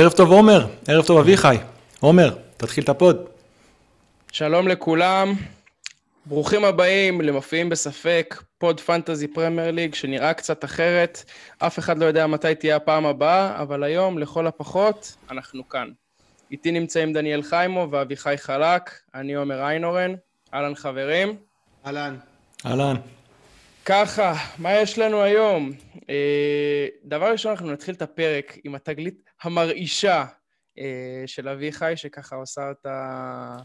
ערב טוב עומר, ערב טוב אביחי. עומר, תתחיל את ה pod. שלום לכולם, ברוכים הבאים למופיעים בספק, pod Fantasy Premier League שנראה קצת אחרת. אף אחד לא יודע מתי תהיה הפעם הבאה, אבל היום, לכל הפחות, אנחנו כאן. איתי נמצאים דניאל חיימו ואביחי חלק, אני עומר איינורן. אהלן חברים. אהלן. אהלן. ככה, מה יש לנו היום? אה, דבר ראשון, אנחנו נתחיל את הפרק עם התגלית המרעישה אה, של אביחי, שככה עושה אותה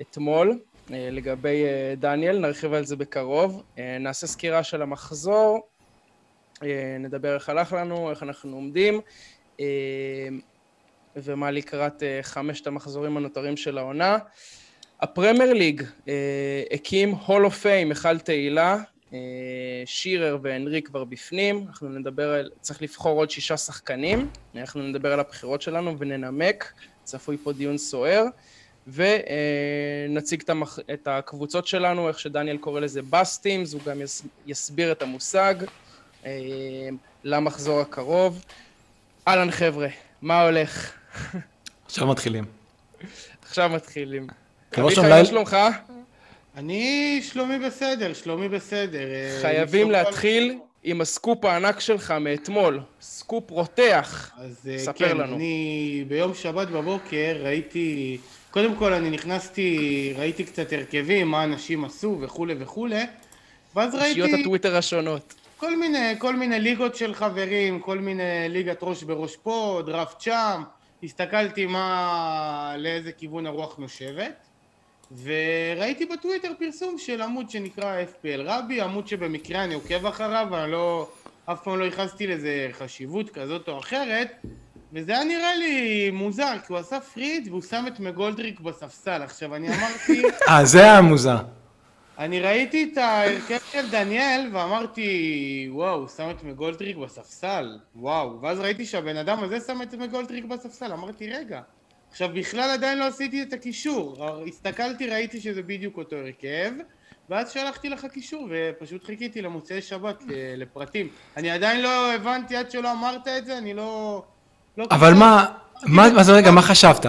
אתמול, אה, לגבי דניאל, נרחיב על זה בקרוב. נעשה סקירה של המחזור, נדבר איך הלך לנו, איך אנחנו עומדים, ומה לקראת חמשת המחזורים הנותרים של העונה. הפרמייר ליג הקים הול אוף פיים, היכל תהילה, אה, שירר והנרי כבר בפנים, אנחנו נדבר על, צריך לבחור עוד שישה שחקנים, אנחנו נדבר על הבחירות שלנו וננמק, צפוי פה דיון סוער, ונציג את, המח... את הקבוצות שלנו, איך שדניאל קורא לזה bus teams, הוא גם יס... יסביר את המושג אה, למחזור הקרוב. אהלן חבר'ה, מה הולך? עכשיו מתחילים. עכשיו מתחילים. אביחי, מה שלומך? אני שלומי בסדר, שלומי בסדר. אה, חייבים להתחיל. עם הסקופ הענק שלך מאתמול, סקופ רותח. אז אה, ספר כן, לנו. אני ביום שבת בבוקר ראיתי, קודם כל אני נכנסתי, ראיתי קצת הרכבים, מה אנשים עשו וכולי וכולי, ואז ראיתי... אישיות הטוויטר השונות. כל מיני, כל מיני ליגות של חברים, כל מיני ליגת ראש בראש פה, דראפט שם, הסתכלתי מה, לאיזה כיוון הרוח נושבת. וראיתי בטוויטר פרסום של עמוד שנקרא FPL רבי, עמוד שבמקרה אני עוקב אחריו, אני לא, אף פעם לא ייחסתי לזה חשיבות כזאת או אחרת, וזה היה נראה לי מוזר, כי הוא עשה פריד והוא שם את מגולדריק בספסל. עכשיו, אני אמרתי... אה, זה היה מוזר. אני ראיתי את ההרכב של דניאל ואמרתי, וואו, הוא שם את מגולדריק בספסל, וואו. ואז ראיתי שהבן אדם הזה שם את מגולדריק בספסל, אמרתי, רגע, עכשיו בכלל עדיין לא עשיתי את הקישור, הסתכלתי ראיתי שזה בדיוק אותו הרכב ואז שלחתי לך קישור ופשוט חיכיתי למוצאי שבת לפרטים אני עדיין לא הבנתי עד שלא אמרת את זה, אני לא... לא אבל מה, מה זה רגע, מה חשבת?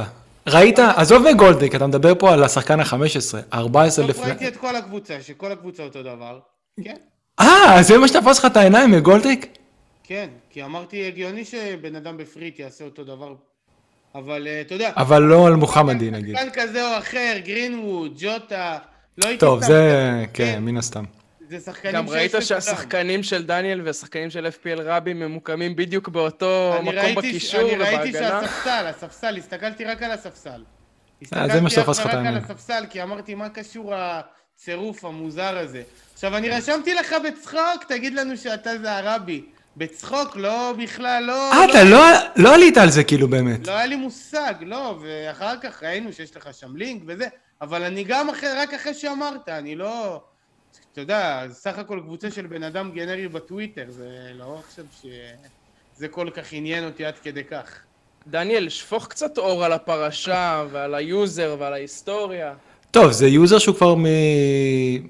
ראית, עזוב מגולדריק, אתה מדבר פה על השחקן ה-15, 14 לפני... ראיתי את כל הקבוצה, שכל הקבוצה אותו דבר, כן. אה, זה מה שתפס לך את העיניים מגולדריק? כן, כי אמרתי הגיוני שבן אדם בפריט יעשה אותו דבר אבל אה, אתה יודע... אבל לא על מוחמדי נגיד. שחקן כזה או אחר, גרינווד, ג'וטה, לא הייתי... טוב, זה, כן, מן הסתם. זה שחקנים גם ראית שהשחקנים של דניאל והשחקנים של FPL רבי ממוקמים בדיוק באותו מקום בקישור ובהגנה? אני ראיתי שהספסל, הספסל, הסתכלתי רק על הספסל. אה, זה מה שתפס לך את העניין. הסתכלתי רק על הספסל, כי אמרתי, מה קשור הצירוף המוזר הזה? עכשיו, אני רשמתי לך בצחוק, תגיד לנו שאתה זה הרבי. בצחוק, לא בכלל, לא... אה, אתה לא, לא עלית על זה כאילו באמת. לא היה לי מושג, לא, ואחר כך ראינו שיש לך שם לינק וזה, אבל אני גם אחרי, רק אחרי שאמרת, אני לא... אתה יודע, סך הכל קבוצה של בן אדם גנרי בטוויטר, זה לא חושב שזה כל כך עניין אותי עד כדי כך. דניאל, שפוך קצת אור על הפרשה ועל היוזר ועל ההיסטוריה. טוב, זה יוזר שהוא כבר מ...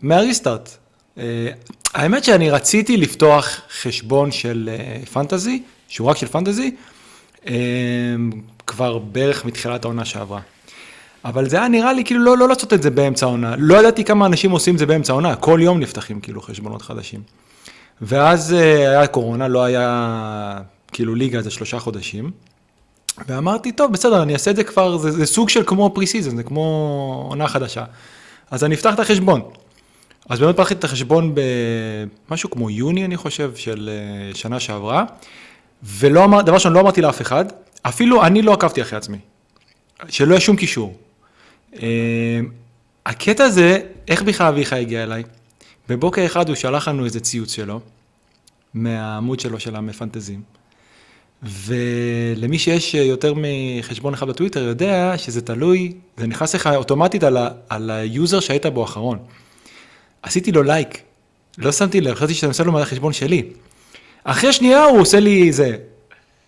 מהריסטארט. אה, האמת שאני רציתי לפתוח חשבון של אה, פנטזי, שהוא רק של פנטזי, אה, כבר בערך מתחילת העונה שעברה. אבל זה היה נראה לי כאילו לא, לא לעשות את זה באמצע העונה. לא ידעתי כמה אנשים עושים את זה באמצע העונה, כל יום נפתחים כאילו חשבונות חדשים. ואז היה קורונה, לא היה כאילו ליגה איזה שלושה חודשים. ואמרתי, טוב, בסדר, אני אעשה את זה כבר, זה, זה סוג של כמו pre-season, זה כמו עונה חדשה. אז אני אפתח את החשבון. אז באמת פתחתי את החשבון במשהו כמו יוני, אני חושב, של אה, שנה שעברה, ולא אמר, דבר ראשון, לא אמרתי לאף אחד, אפילו אני לא עקבתי אחרי עצמי, שלא יהיה שום קישור. אה, הקטע הזה, איך בכלל אביחי הגיע אליי? בבוקר אחד הוא שלח לנו איזה ציוץ שלו, מהעמוד שלו של המפנטזים, ולמי שיש יותר מחשבון אחד בטוויטר יודע שזה תלוי, זה נכנס לך אוטומטית על, ה, על היוזר שהיית בו אחרון. עשיתי לו לייק, לא שמתי לב, חשבתי שאתה עושה לו מהחשבון שלי. אחרי שנייה הוא עושה לי זה,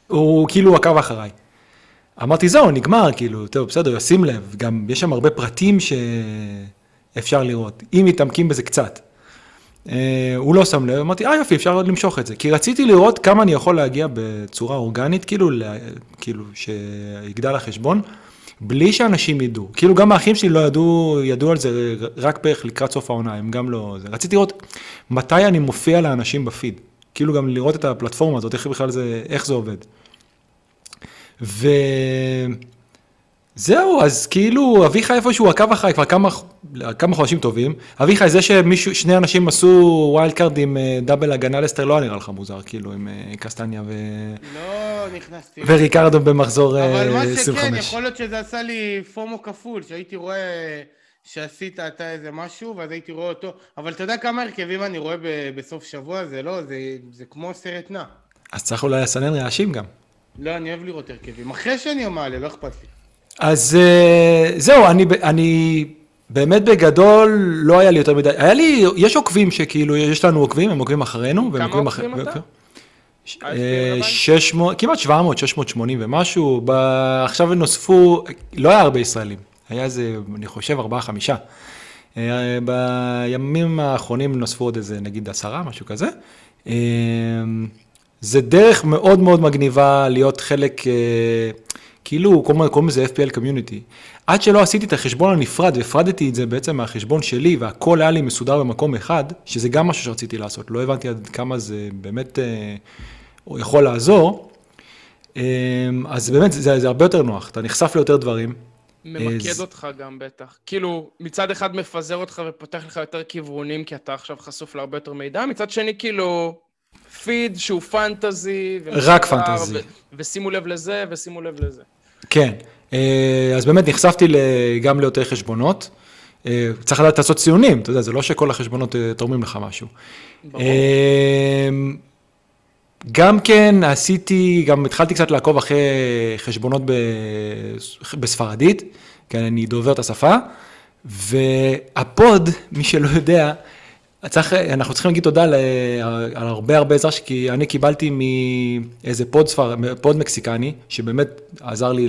הוא כאילו עקב אחריי. אמרתי זהו, נגמר, כאילו, טוב, בסדר, שים לב, גם יש שם הרבה פרטים שאפשר לראות, אם מתעמקים בזה קצת. אה, הוא לא שם לב, אמרתי, אה יופי, אפשר למשוך את זה. כי רציתי לראות כמה אני יכול להגיע בצורה אורגנית, כאילו, לה- כאילו שיגדל החשבון, בלי שאנשים ידעו. כאילו גם האחים שלי לא ידעו, ידעו על זה רק בערך לקראת סוף העונה, הם גם לא... זה. רציתי לראות מתי אני מופיע לאנשים בפיד. כאילו גם לראות את הפלטפורמה הזאת, איך בכלל זה, איך זה עובד. וזהו, אז כאילו, אביחי איפשהו עקב אחריי כבר כמה, כמה חודשים טובים. אביחי, זה שמישהו, שני אנשים עשו wild card עם אה, double הגנה לסטר, לא נראה לך מוזר, כאילו, עם אה, קסטניה ו... לא נכנסתי. וריקרדו במחזור אה, אבל מה 25. שכן, יכול להיות שזה עשה לי FOMO כפול, שהייתי רואה שעשית אתה איזה משהו, ואז הייתי רואה אותו. אבל אתה יודע כמה הרכבים אני רואה ב- בסוף שבוע? זה לא, זה, זה כמו סרט נע. אז צריך אולי לסנן רעשים גם. לא, אני אוהב לראות הרכבים. אחרי שאני מעלה, לא אכפת לי. אז אה, זהו, אני, אני באמת בגדול, לא היה לי יותר מדי, היה לי, יש עוקבים שכאילו, יש לנו עוקבים, הם עוקבים אחרינו. והם כמה עוקבים עוקבים אחרי- אתה? ש- אה, אה? 600, כמעט 700, 680 ומשהו, ב... עכשיו נוספו, לא היה הרבה ישראלים, היה איזה, אני חושב, ארבעה, חמישה. אה, בימים האחרונים נוספו עוד איזה, נגיד, עשרה, משהו כזה. זה דרך מאוד מאוד מגניבה להיות חלק, כאילו, קוראים לזה FPL Community. עד שלא עשיתי את החשבון הנפרד והפרדתי את זה בעצם מהחשבון שלי, והכל היה לי מסודר במקום אחד, שזה גם משהו שרציתי לעשות. לא הבנתי עד כמה זה באמת אה, יכול לעזור. אה, אז באמת, זה, זה הרבה יותר נוח, אתה נחשף ליותר דברים. ממקד אז- אותך גם בטח. כאילו, מצד אחד מפזר אותך ופותח לך יותר כיוונים, כי אתה עכשיו חשוף להרבה יותר מידע, מצד שני, כאילו, פיד שהוא פנטזי. רק פנטזי. ו- ושימו לב לזה, ושימו לב לזה. כן, אה, אז באמת נחשפתי גם ליותר חשבונות. אה, צריך לדעת לעשות ציונים, אתה יודע, זה לא שכל החשבונות אה, תורמים לך משהו. ברור. אה, גם כן עשיתי, גם התחלתי קצת לעקוב אחרי חשבונות ב- בספרדית, כן, אני דובר את השפה, והפוד, מי שלא יודע, צריך, אנחנו צריכים להגיד תודה על הרבה הרבה עזרה, כי אני קיבלתי מאיזה pod, ספר, pod מקסיקני, שבאמת עזר לי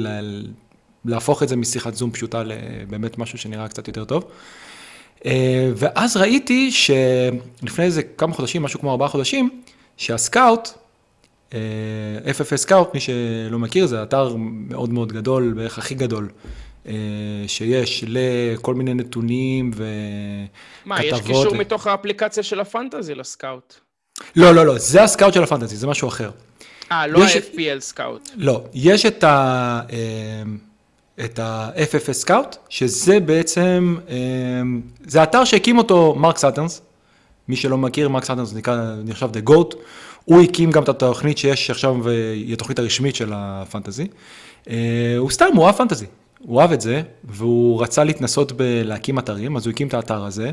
להפוך את זה משיחת זום פשוטה לבאמת משהו שנראה קצת יותר טוב. אה, ואז ראיתי שלפני איזה כמה חודשים, משהו כמו ארבעה חודשים, שה Scout, אה, FFS Scout, מי שלא מכיר, זה אתר מאוד מאוד גדול, בערך הכי גדול שיש לכל מיני נתונים וכתבות. מה, יש קישור מתוך האפליקציה של הפנטזי ל Scout. לא, לא, לא, זה ה Scout של הפנטזי, זה משהו אחר. אה, לא יש- ה-FPL Scout. לא, יש את ה... אה, את ה-FFS Scout, שזה בעצם, אה, זה אתר שהקים אותו מרק סאטרנס, מי שלא מכיר, מרק סאטרנס נקרא, נחשב The GOAT, הוא הקים גם את התוכנית שיש עכשיו, והיא התוכנית הרשמית של הפנטזי. אה, הוא סתם, הוא אהב פנטזי, הוא אהב את זה, והוא רצה להתנסות בלהקים אתרים, אז הוא הקים את האתר הזה,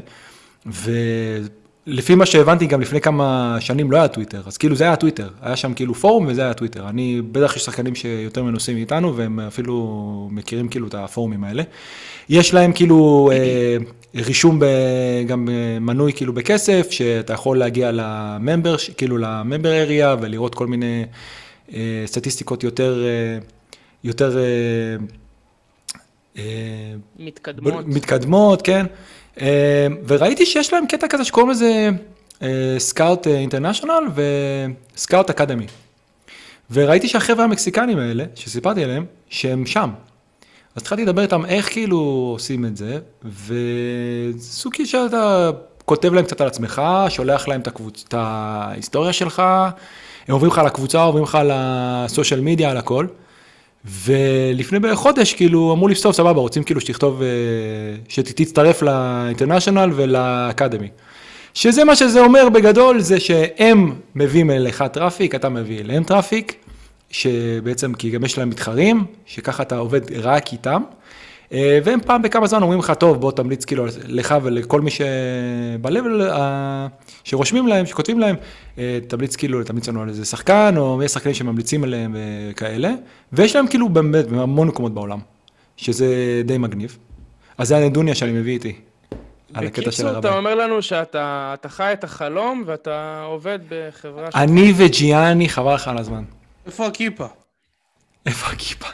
ולפי מה שהבנתי, גם לפני כמה שנים לא היה טוויטר, אז כאילו זה היה טוויטר, היה שם כאילו פורום וזה היה טוויטר. אני, בטח יש שחקנים שיותר מנוסים מאיתנו, והם אפילו מכירים כאילו את הפורומים האלה. יש להם כאילו אה, רישום, ב, גם אה, מנוי כאילו בכסף, שאתה יכול להגיע לממבר, כאילו לממבר אריה, ולראות כל מיני אה, סטטיסטיקות יותר, אה, יותר אה, מתקדמות. מתקדמות, כן. אה, וראיתי שיש להם קטע כזה שקוראים לזה סקאוט אינטרנשיונל וסקאוט אקדמי. וראיתי שהחבר'ה המקסיקנים האלה, שסיפרתי עליהם, שהם שם. אז התחלתי לדבר איתם איך כאילו עושים את זה, וסוג כאילו שאתה כותב להם קצת על עצמך, שולח להם את, הקבוצ... את ההיסטוריה שלך, הם עוברים לך על הקבוצה, עוברים לך על ה social media, על הכל. ולפני בערך חודש, כאילו, אמרו לי, טוב, סבבה, רוצים כאילו שתכתוב, אה, שתצטרף ל International ול Academy. שזה מה שזה אומר בגדול, זה שהם מביאים אליך traffic, אתה מביא אליהם traffic, שבעצם, כי גם יש להם מתחרים, שככה אתה עובד רק איתם, והם פעם בכמה זמן אומרים לך, טוב, בוא תמליץ כאילו לך ולכל מי שבלבל, שרושמים להם, שכותבים להם, אה, תמליץ כאילו, תמליץ לנו על איזה שחקן, או יש שחקנים שממליצים עליהם וכאלה, ויש להם כאילו באמת בהמון מקומות בעולם, שזה די מגניב. אז זה הנדוניה שאני מביא איתי. על הקטע של בקיצור, הרבה. אתה אומר לנו שאתה אתה חי את החלום ואתה עובד בחברה... ש- אני וג'יאני, חבל לך על הזמן. איפה הכיפה? איפה הכיפה?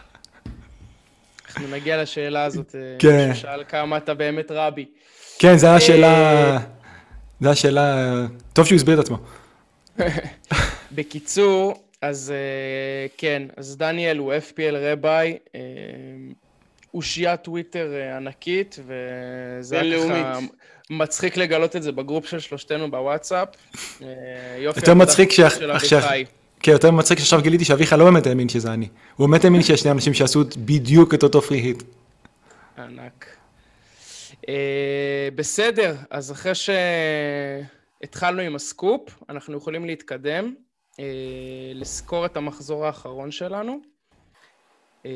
אנחנו נגיע לשאלה הזאת. אה, כן. מישהו שאל כמה אתה באמת רבי. כן, זו הייתה שאלה... זו השאלה, טוב שהוא הסביר את עצמו. בקיצור, אז אה, כן, אז דניאל הוא FPL Rabbi, אה, אושיית טוויטר אה, ענקית, וזה היה ככה. מצחיק לגלות את זה ב group של שלושתנו בוואטסאפ. אה, יופי. יותר מצחיק שעכשיו. כן, יותר מצחיק שעכשיו גיליתי שאביחי לא באמת האמין שזה אני. הוא באמת האמין שיש שני אנשים שעשו בדיוק את אותו free hit. ענק. אה, בסדר, אז אחרי שהתחלנו עם הסקופ, אנחנו יכולים להתקדם, אה, לסקור את המחזור האחרון שלנו. אה,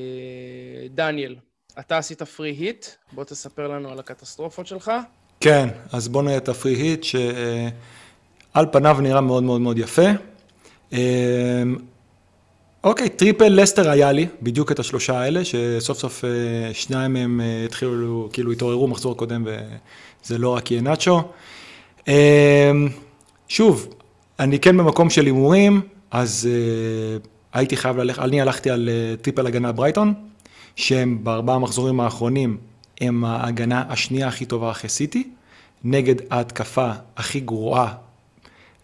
דניאל, אתה עשית פרי היט, בוא תספר לנו על הקטסטרופות שלך. כן, אז בואו נראה את הפרי היט, שעל פניו נראה מאוד מאוד מאוד יפה. אה, אוקיי, triple לסטר היה לי, בדיוק את השלושה האלה, שסוף סוף אה, שניים מהם אה, התחילו, כאילו התעוררו מחזור קודם, וזה לא רק יהיה נאצ'ו. אה, שוב, אני כן במקום של הימורים, אז אה, הייתי חייב ללכת, אני הלכתי על triple הגנה ברייטון, שהם בארבעה המחזורים האחרונים, הם ההגנה השנייה הכי טובה אחרי סיטי, נגד ההתקפה הכי גרועה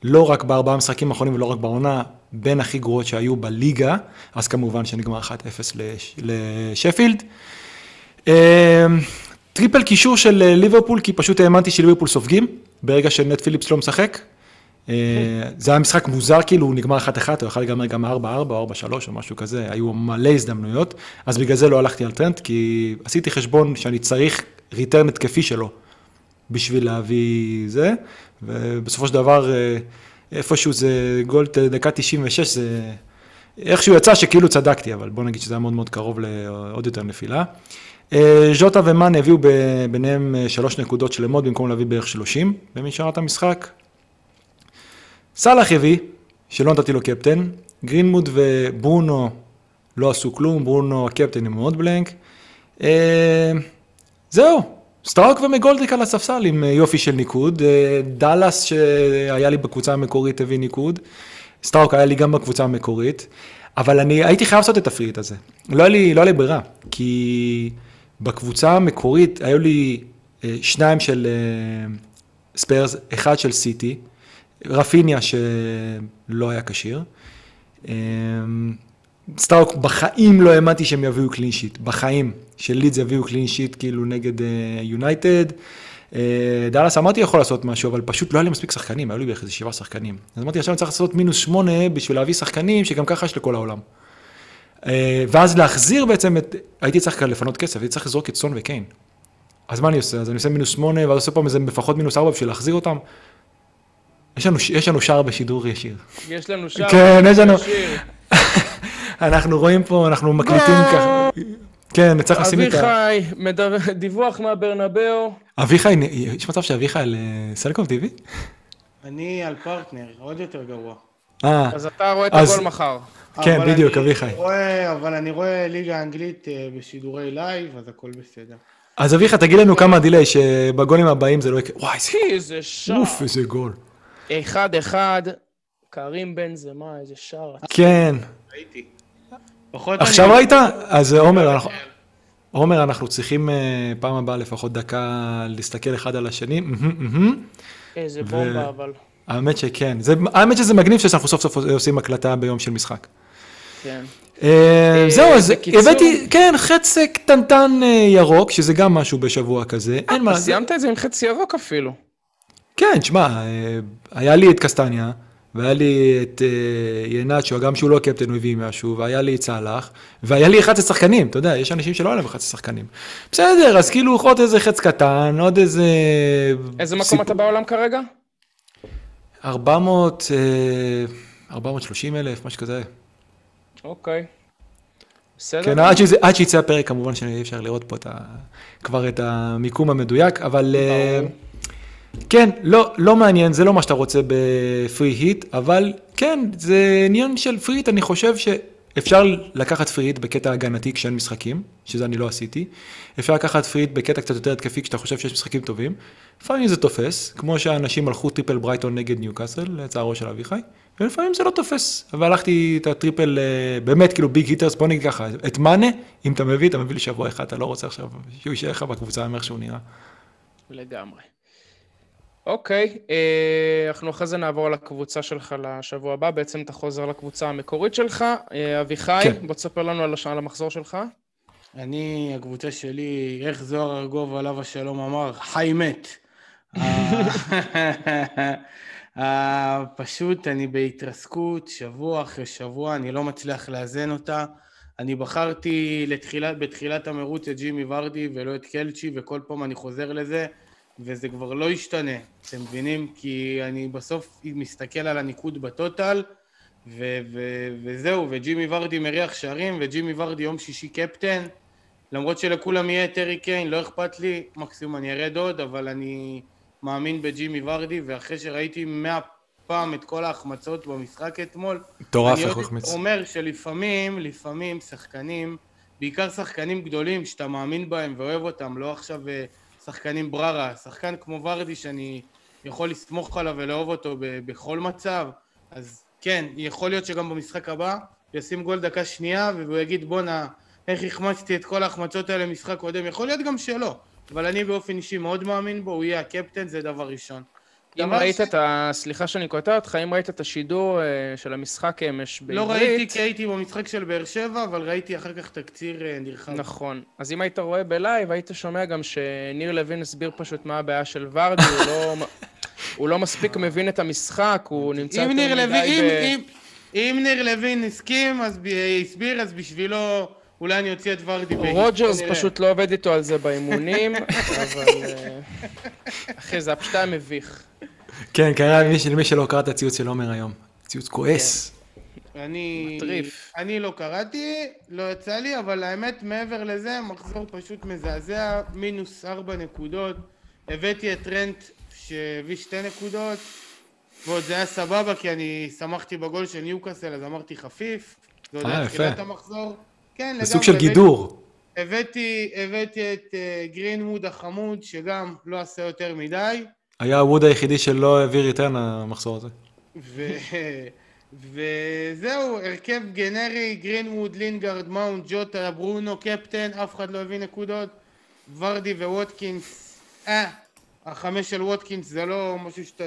לא רק בארבעה המשחקים האחרונים ולא רק בעונה, בין הכי גרועות שהיו בליגה, אז כמובן שנגמר 1-0 לש- לשפילד. אה, triple קישור של אה, ליברפול, כי פשוט האמנתי שליברפול סופגים, ברגע שנט פיליפס לא משחק. אה, זה היה משחק מוזר, כאילו הוא נגמר 1-1, הוא יכול להיגמר גם 4-4 או 4-3 או משהו כזה, היו מלא הזדמנויות, אז בגלל זה לא הלכתי על טרנד, כי עשיתי חשבון שאני צריך return התקפי שלו בשביל להביא זה, ובסופו של דבר אה, איפשהו זה גול דקה 96, זה איכשהו יצא שכאילו צדקתי, אבל בוא נגיד שזה היה מאוד מאוד קרוב לעוד יותר נפילה. אה, ז'וטה ומאן הביאו ביניהם אה, שלוש נקודות שלמות במקום להביא בערך 30 במשארת המשחק. סאלח הביא, שלא נתתי לו קפטן, גרינמוד וברונו לא עשו כלום, ברונו הקפטן עם מאוד בלנק. זהו, סטארק ומגולדיק על הספסל עם אה, יופי של ניקוד, אה, דאלאס שהיה לי בקבוצה המקורית הביא ניקוד, סטארק היה לי גם בקבוצה המקורית, אבל אני הייתי חייב לעשות את ה free hit הזה, לא היה לי, לא היה לי ברירה, כי בקבוצה המקורית היו לי אה, שניים של ספרס, אחד של סיטי, רפיניה שלא היה כשיר. סטארק, בחיים לא האמנתי שהם יביאו clean sheet, בחיים. שלידס יביאו clean sheet כאילו נגד יונייטד. דאלאס אמרתי יכול לעשות משהו, אבל פשוט לא היה לי מספיק שחקנים, היו לי בערך איזה שבעה שחקנים. אז אמרתי עכשיו אני צריך לעשות מינוס שמונה בשביל להביא שחקנים שגם ככה יש לכל העולם. אה, ואז להחזיר בעצם את, הייתי צריך כאן לפנות כסף, הייתי צריך לזרוק את סון וקיין. אז מה אני עושה? אז אני עושה מינוס שמונה, ואז עושה פעם איזה לפחות מינוס ארבע בשביל להחזיר אותם. יש לנו, יש לנו שער בשידור ישיר. יש לנו שם... כן, יש לנו- שיר. אנחנו רואים פה, אנחנו מקליטים ככה. כן, צריך לשים את ה... אביחי, דיווח מהברנבאו. אביחי, יש מצב שאביחי על אה, סלקום TV? אני על פרטנר, עוד יותר גרוע. אה, אז אתה רואה את הגול מחר. כן, בדיוק, אביחי. אבל אני רואה ליגה אנגלית אה, בשידורי live, אז הכל בסדר. אז אביחי, תגיד לנו כמה delay, שבגולים הבאים זה לא יקרה. וואי, איזה... שער. אוף, איזה גול. אחד אחד, קרים בן זמה, איזה שער. כן. ראיתי. פחות עכשיו אני- ראית? אז עומר, אנחנו- עומר, אנחנו צריכים אה, פעם הבאה לפחות דקה להסתכל אחד על השני. איזה ו- בומבה, אבל. האמת שכן. זה- האמת שזה מגניב שאנחנו סוף סוף עושים הקלטה ביום של משחק. כן. אה, זהו, אז הבאתי, כן, חץ קטנטן אה, ירוק, שזה גם משהו בשבוע כזה, אין מה, סיימת את זה עם חצי ירוק אפילו. כן, תשמע, אה, היה לי את קסטניה, והיה לי את אה, ינאצ'ו, גם שהוא לא קפטן, הוא הביא משהו, והיה לי את סאלח, והיה לי 11 שחקנים, אתה יודע, יש אנשים שלא היה להם 11 שחקנים. בסדר, אז כאילו עוד איזה חץ קטן, עוד איזה... איזה מקום אתה בעולם כרגע? 400, אה, 430 אלף, משהו כזה. אוקיי. בסדר. כן, עד, שזה, עד שיצא הפרק כמובן שאי אפשר לראות פה את ה, כבר את המיקום המדויק, אבל אה, ברור. כן, לא, לא מעניין, זה לא מה שאתה רוצה ב free hit, אבל כן, זה עניין של free hit, אני חושב שאפשר לקחת free hit בקטע הגנתי כשאין משחקים, שזה אני לא עשיתי, אפשר לקחת free hit בקטע קצת יותר התקפי כשאתה חושב שיש משחקים טובים, לפעמים זה תופס, כמו שאנשים הלכו triple ברייטון נגד ניוקאסל, לצערו של אביחי, ולפעמים זה לא תופס, אבל הלכתי את ה triple, אה, באמת כאילו big hitters, בוא נגיד ככה, את מאנה, אם אתה מביא, אתה מביא לשבוע אחד, אתה לא רוצה עכשיו שהוא יישאר לך בקבוצה, איך שהוא נראה. לגמרי. אוקיי, אה, אנחנו אחרי זה נעבור לקבוצה שלך לשבוע הבא, בעצם אתה חוזר לקבוצה המקורית שלך. אה, אביחי, כן. בוא תספר לנו על הש- על המחזור שלך. אני, הקבוצה שלי, איך זוהר ארגוב עליו השלום אמר, חי מת. אה, פשוט אני בהתרסקות, שבוע אחרי שבוע, אני לא מצליח לאזן אותה. אני בחרתי לתחילת, בתחילת המרוץ את ג'ימי ורדי ולא את קלצ'י, וכל פעם אני חוזר לזה, וזה כבר לא ישתנה, אתם מבינים? כי אני בסוף מסתכל על הניקוד בטוטל, ו- ו- וזהו, וג'ימי ורדי מריח שערים, וג'ימי ורדי יום שישי קפטן. למרות שלכולם יהיה ארי קיין, לא אכפת לי, מקסימום אני ארד עוד, אבל אני מאמין בג'ימי ורדי, ואחרי שראיתי מאה פעם את כל ההחמצות במשחק אתמול, מטורף אני איך הוא עוד החמיץ. אומר שלפעמים, לפעמים שחקנים, בעיקר שחקנים גדולים שאתה מאמין בהם ואוהב אותם, לא עכשיו אה, שחקנים בררה, שחקן כמו ורדי שאני יכול לסמוך עליו ולאהוב אותו ב- בכל מצב, אז כן, יכול להיות שגם במשחק הבא ישים גול דקה שנייה והוא יגיד בואנה, איך החמצתי את כל ההחמצות האלה במשחק קודם, יכול להיות גם שלא, אבל אני באופן אישי מאוד מאמין בו, הוא יהיה הקפטן, זה דבר ראשון. אם ראית ש- את ה... סליחה שאני קוטע אותך, אם ראית את השידור אה, של המשחק אמש בעברית... לא ראיתי כי הייתי במשחק של באר שבע, אבל ראיתי אחר כך תקציר אה, נרחב. נכון. אז אם היית רואה ב live, היית שומע גם שניר לוין הסביר פשוט מה הבעיה של ורדי, הוא לא... הוא לא מספיק מבין את המשחק, הוא נמצא אם יותר מדי אם, ב... אם, אם ניר לוין הסכים, אז ב- הסביר, אז בשבילו אולי אני אוציא את ורדי. ב hit, רוג'רס. פשוט לא עובד איתו על זה באימונים, אבל... אה, אחי, זה פשוט היה מביך. כן, למי ש- למי שלא קרא את הציוץ של עומר היום. ציוץ כועס. אני, מטריף. אני לא קראתי, לא יצא לי, אבל האמת מעבר לזה, מחזור פשוט מזעזע, מינוס ארבע נקודות. הבאתי את טרנט שהביא שתי נקודות, ועוד זה היה סבבה כי אני שמחתי בגול של ניוקאסל, אז אמרתי חפיף. זה עוד אה, היה. תחילת המחזור. כן, לגמרי. זה סוג של גידור. הבאתי, הבאתי את uh, גרינווד החמוד, שגם לא עשה יותר מדי, היה הווד היחידי שלא העביר return המחזור הזה. ו... וזהו, הרכב גנרי, גרינווד, לינגארד, מאונט, ג'וטה, ברונו, קפטן, אף אחד לא הביא נקודות, ורדי וווטקינס, אה, החמש של ווטקינס זה לא משהו שאתה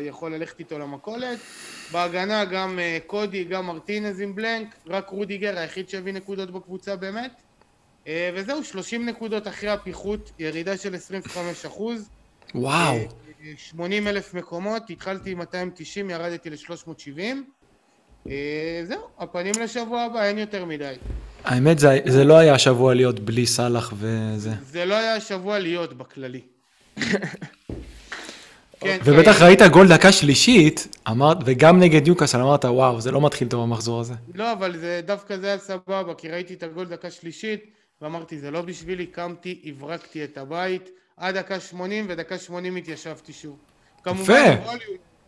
יכול ללכת איתו למכולת. בהגנה גם אה, קודי, גם מרטינז עם blank, רק רודיגר היחיד שהביא נקודות בקבוצה באמת. אה, וזהו, 30 נקודות אחרי הפיחות, ירידה של 25 אחוז. וואו. 80 אלף מקומות, התחלתי עם 290, ירדתי ל-370. זהו, הפנים לשבוע הבא, אין יותר מדי. האמת, זה- זה לא היה השבוע להיות בלי סאלח וזה. זה לא היה שבוע להיות בכללי. כן, ובטח כן. ראית גול דקה שלישית, אמרת, וגם נגד ניוקאסל אמרת, וואו, זה לא מתחיל טוב המחזור הזה. לא, אבל זה, דווקא זה היה סבבה, כי ראיתי את הגול דקה שלישית, ואמרתי, זה לא בשבילי, קמתי, הברקתי את הבית, עד דקה 80, ודקה 80 התיישבתי שוב. כמובן, גול,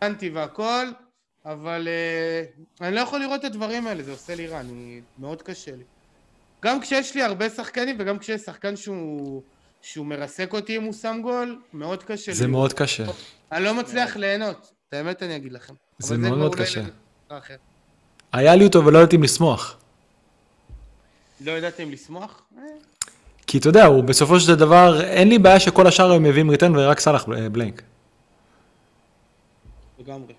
הבנתי והכל, אבל uh, אני לא יכול לראות את הדברים האלה, זה עושה לי רע, אני... מאוד קשה לי. גם כשיש לי הרבה שחקנים, וגם כשיש שחקן שהוא, שהוא מרסק אותי אם הוא שם גול, מאוד קשה זה לי. מאוד קשה. אני לא מצליח ליהנות, את האמת אני אגיד לכם. זה מאוד מאוד קשה. היה לי אותו ולא ידעתי אם לשמוח. לא ידעתם לשמוח? אה, כי אתה יודע, הוא בסופו של דבר, אין לי בעיה שכל השאר הם מביאים ריטרן ורק סאלח בלנק. לגמרי.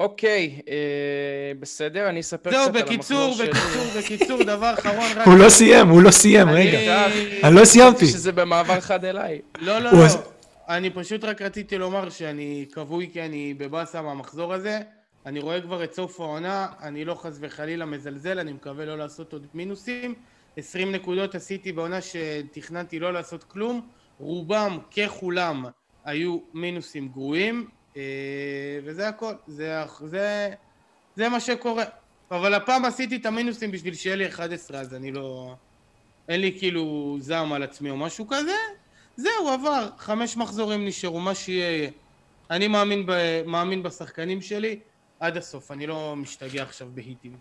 אוקיי, אה, בסדר, אני אספר זהו, קצת על בקיצור, המחזור שלי. בקיצור, בקיצור, דבר אחרון, רק... הוא לא סיים, הוא לא סיים, רגע. אני לא סיימתי. שזה במעבר חד אליי. לא, לא, לא. אני פשוט רק רציתי לומר שאני כבוי כי אני בבאסה מהמחזור הזה. אני רואה כבר את סוף העונה, אני לא חס וחלילה מזלזל, אני מקווה לא לעשות עוד מינוסים. 20 נקודות עשיתי בעונה שתכננתי לא לעשות כלום. רובם ככולם היו מינוסים גרועים, אה, וזה הכל. זה, זה, זה מה שקורה. אבל הפעם עשיתי את המינוסים בשביל שיהיה לי 11, אז אני לא... אין לי כאילו זעם על עצמי או משהו כזה. זהו, עבר. חמש מחזורים נשארו, מה שיהיה יהיה. אני מאמין, ב, מאמין בשחקנים שלי עד הסוף, אני לא משתגע עכשיו בהיטים.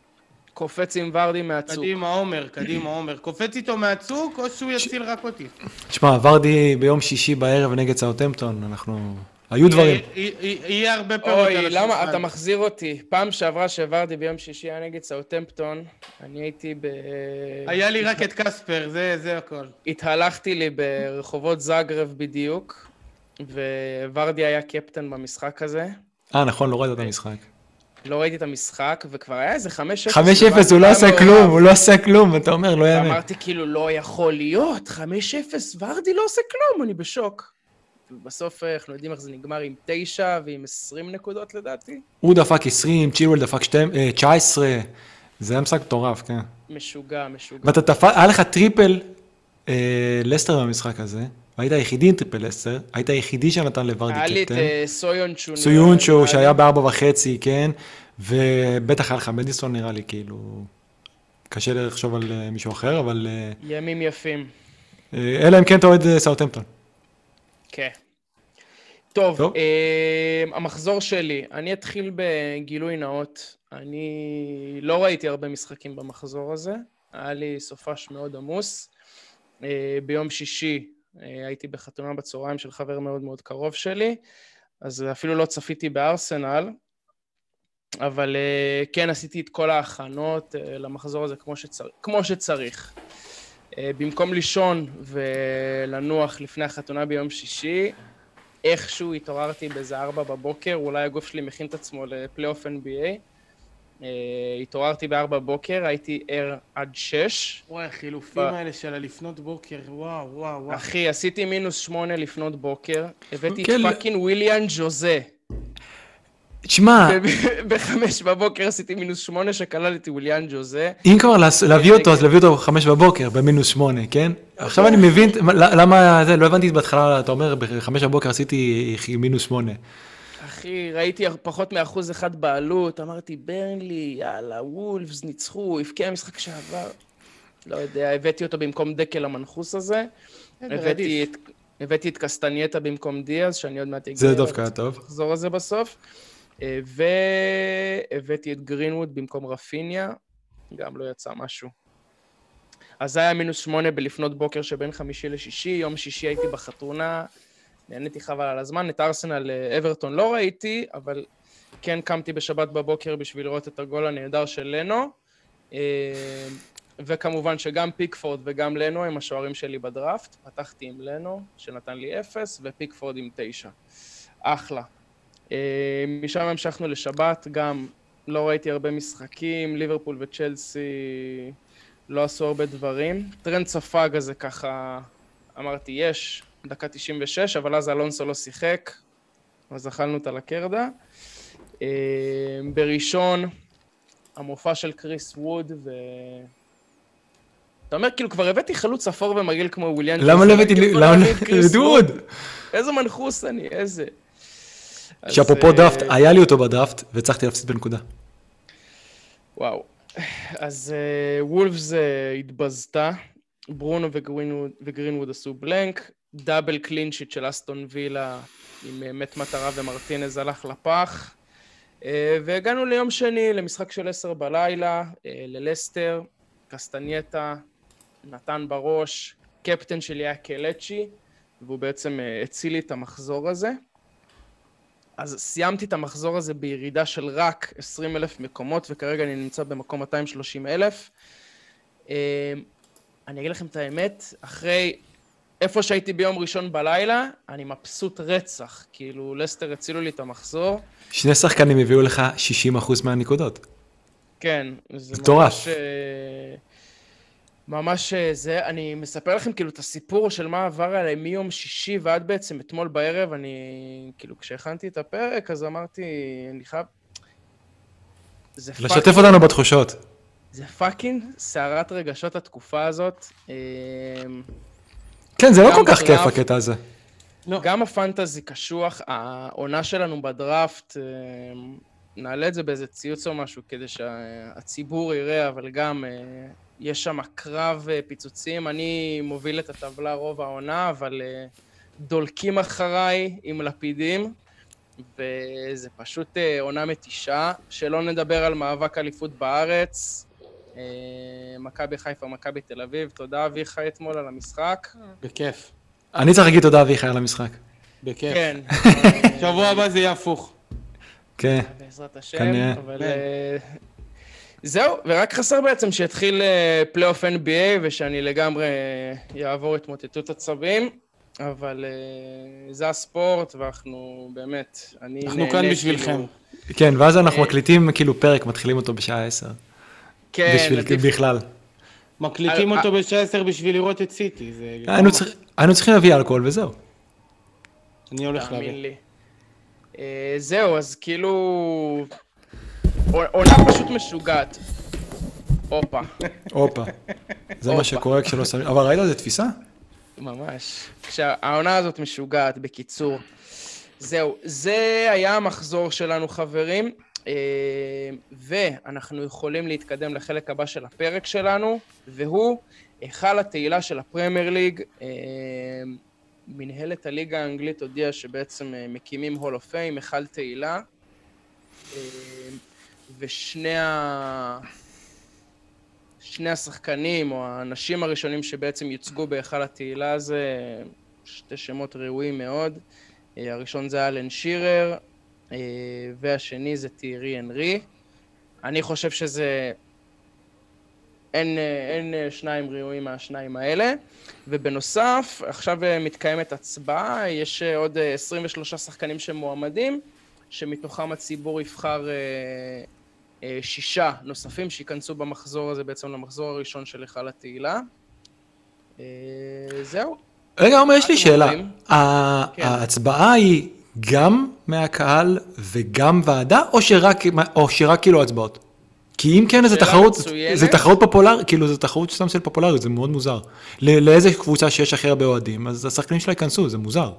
קופץ עם ורדי מהצוק. קדימה עומר, קדימה עומר. קופץ איתו מהצוק או שהוא יציל רק אותי? תשמע, ורדי ביום שישי בערב נגד סאוטמפטון, אנחנו... היו דברים. יהיה- הרבה פירות על אוי. למה? אתה מחזיר אותי. פעם שעברה שוורדי ביום שישי היה נגד סאוטמפטון, אני הייתי ב... היה לי רק את קספר, זה, זה הכל. התהלכתי לי ברחובות זאגרב בדיוק. וורדי היה קפטן במשחק הזה. אה, נכון, לא ראית את המשחק. לא ראיתי את המשחק, וכבר היה איזה 5-0. 5-0, הוא לא עשה כלום, הוא לא עשה כלום, ואתה אומר, לא יאמן. אמרתי, כאילו, לא יכול להיות, 5-0, ורדי לא עושה כלום, אני בשוק. ובסוף אה, אנחנו יודעים איך זה נגמר עם 9 ועם 20 נקודות לדעתי. הוא דפק 20, צ'ילואל דפק 19, זה היה משחק מטורף, כן. משוגע, משוגע. ואתה תפק, היה לך triple אה, לסטר במשחק הזה, והיית היחידי עם triple לסטר, היית היחידי שנתן לוורדי קפטן. היה לי את אה, סויונצ'ו. סויונצ'ו, שהיה בארבע וחצי, כן, ובטח היה לך מדיסון נראה לי, כאילו, קשה לחשוב על אה, מישהו אחר, אבל... אה, ימים יפים. אה, אלא אם כן אתה אוהד אה, סאוטהמפטון. כן. טוב, טוב. אה, המחזור שלי, אני אתחיל בגילוי נאות. אני לא ראיתי הרבה משחקים במחזור הזה, היה לי סופש מאוד עמוס. אה, ביום שישי אה, הייתי בחתונה בצהריים של חבר מאוד מאוד קרוב שלי, אז אפילו לא צפיתי בארסנל, אבל אה, כן עשיתי את כל ההכנות אה, למחזור הזה כמו, שצר... כמו שצריך. אה, במקום לישון ולנוח לפני החתונה ביום שישי, איכשהו התעוררתי באיזה ארבע בבוקר, אולי הגוף שלי מכין את עצמו לפלייאוף NBA. אה, התעוררתי בארבע בבוקר, הייתי ער עד שש. וואי, החילופים ב- האלה של הלפנות בוקר, וואו, וואו, וואו. אחי, עשיתי מינוס שמונה לפנות בוקר, הבאתי כן, את לא- fucking וויליאן ג'וזה. תשמע, בחמש בבוקר עשיתי מינוס שמונה שכלל את וויליאן ג'וזה. אם כבר לעש- להביא אותו, אז להביא אותו חמש בבוקר, במינוס שמונה, כן? עכשיו אני מבין, למה זה, לא הבנתי בהתחלה, אתה אומר, בחמש בבוקר עשיתי מינוס שמונה. אחי, ראיתי פחות מאחוז אחד בעלות, אמרתי, ברנלי, יאללה, וולפס, ניצחו, הבקיע משחק שעבר. לא יודע, הבאתי אותו במקום דקל המנחוס הזה. הבאתי. את, קסטנייטה במקום דיאז, שאני עוד מעט אגיע. זה דווקא טוב. לחזור על זה בסוף. והבאתי את גרינווד במקום רפיניה, גם לא יצא משהו. אז זה היה מינוס שמונה בלפנות בוקר שבין חמישי לשישי, יום שישי הייתי בחתונה, נהניתי חבל על הזמן, את ארסנל אה, אברטון לא ראיתי, אבל כן קמתי בשבת בבוקר בשביל לראות את הגול הנהדר של לנו. אה, וכמובן שגם פיקפורד וגם לנו הם השוערים שלי בדראפט. פתחתי עם לנו, שנתן לי אפס, ופיקפורד עם תשע. אחלה. אה, משם המשכנו לשבת, גם לא ראיתי הרבה משחקים, ליברפול וצ'לסי לא עשו הרבה דברים. טרנד ספג הזה ככה, אמרתי, יש, דקה 96, אבל אז אלונסו לא שיחק, אז אכלנו אותה לקרדה. אה, בראשון, המופע של קריס ווד, ו... אתה אומר, כאילו, כבר הבאתי חלוץ אפור ומגעיל כמו וויליאן. למה לא הבאתי, למה לא, קריס ווד, איזה מנחוס אני, איזה. שאפרופו אה, דראפט, היה לי אותו בדראפט, והצלחתי להפסיד בנקודה. וואו. אז אה, וולפס אה, התבזתה, ברונו וגרינווד, וגרינווד עשו blank, double clean sheet של אסטון וילה עם מת מטרה ומרטינז הלך לפח. והגענו ליום שני למשחק של עשר בלילה, ללסטר, קסטנייטה, נתן בראש, קפטן שלי היה קלצ'י, והוא בעצם הציל לי את המחזור הזה. אז סיימתי את המחזור הזה בירידה של רק 20 אלף מקומות, וכרגע אני נמצא במקום 230 אלף. אני אגיד לכם את האמת, אחרי איפה שהייתי ביום ראשון בלילה, אני מבסוט רצח. כאילו, לסטר הצילו לי את המחזור. שני שחקנים הביאו לך 60% מהנקודות. כן, זה מטורף. ממש... ממש אה, זה, אני מספר לכם כאילו את הסיפור של מה עבר עליי מיום שישי ועד בעצם אתמול בערב, אני, כאילו, כשהכנתי את הפרק, אז אמרתי, אני חייב... זה לשתף אותנו בתחושות. זה fucking סערת רגשות התקופה הזאת. אה, כן, זה לא כל כך כיף. הקטע הזה. לא. גם הפנטזי קשוח, העונה שלנו בדראפט, אה, נעלה את זה באיזה ציוץ או משהו כדי שהציבור יראה, אבל גם אה, יש שם קרב אה, פיצוצים. אני מוביל את הטבלה רוב העונה, אבל אה, דולקים אחריי עם לפידים, וזה פשוט עונה מתישה. שלא נדבר על מאבק אליפות בארץ. מכבי חיפה, מכבי תל אביב. תודה אביחי אתמול על המשחק. בכיף, אני צריך להגיד תודה אביחי על המשחק. בכיף. כן. שבוע הבא זה יהיה הפוך. כן. בעזרת השם, כנראה. אבל... כן. אה, זהו, ורק חסר בעצם שיתחיל אה, פלייאוף NBA ושאני לגמרי אה, יעבור התמוטטות עצבים. אבל אה, זה הספורט, ואנחנו באמת, אני אנחנו נהנה כאן בשבילכם. כאילו- כן, ואז אנחנו אה. מקליטים כאילו פרק, מתחילים אותו בשעה 10. כן, בשביל עדיף- בכלל. מקליטים אה, אותו בשעה 10 בשביל לראות את סיטי. זה... היינו צריכים- היינו צריכים להביא אלכוהול וזהו. אני הולך להביא. אה, זהו, אז כאילו... עונה פשוט משוגעת. הופה, הופה. זה מה. שקורה כשלא שמים... אבל ראית איזה תפיסה? ממש. כשהעונה הזאת משוגעת, בקיצור. זהו, זה היה המחזור שלנו, חברים, אה, ואנחנו יכולים להתקדם לחלק הבא של הפרק שלנו, והוא היכל התהילה של הפרמייר ליג. מנהלת הליגה האנגלית הודיעה שבעצם אה, מקימים הול אוף פיים, היכל תהילה, אה, ושני ה... שני השחקנים, או האנשים הראשונים שבעצם יוצגו בהיכל התהילה הזה, שתי שמות ראויים מאוד. אה, הראשון זה אלן שירר, והשני זה תיארי הנרי. אני חושב שזה... אין, אה, אין אה, שניים ראויים מהשניים האלה. ובנוסף, עכשיו אה, מתקיימת הצבעה, יש עוד אה, 23 שחקנים שמועמדים, שמתוכם הציבור יבחר אה, אה, שישה נוספים שייכנסו במחזור הזה, בעצם למחזור הראשון של היכל התהילה. אה, זהו. רגע, עומר, יש לי שאלה. כן. ההצבעה היא גם מהקהל וגם ועדה, או שרק, או שרק כאילו הצבעות? כי אם כן, זו תחרות. זו תחרות פופולרית, כאילו זו תחרות סתם של פופולריות, זה מאוד מוזר. לאיזה קבוצה שיש הכי הרבה אוהדים, אז השחקנים שלה ייכנסו, זה מוזר.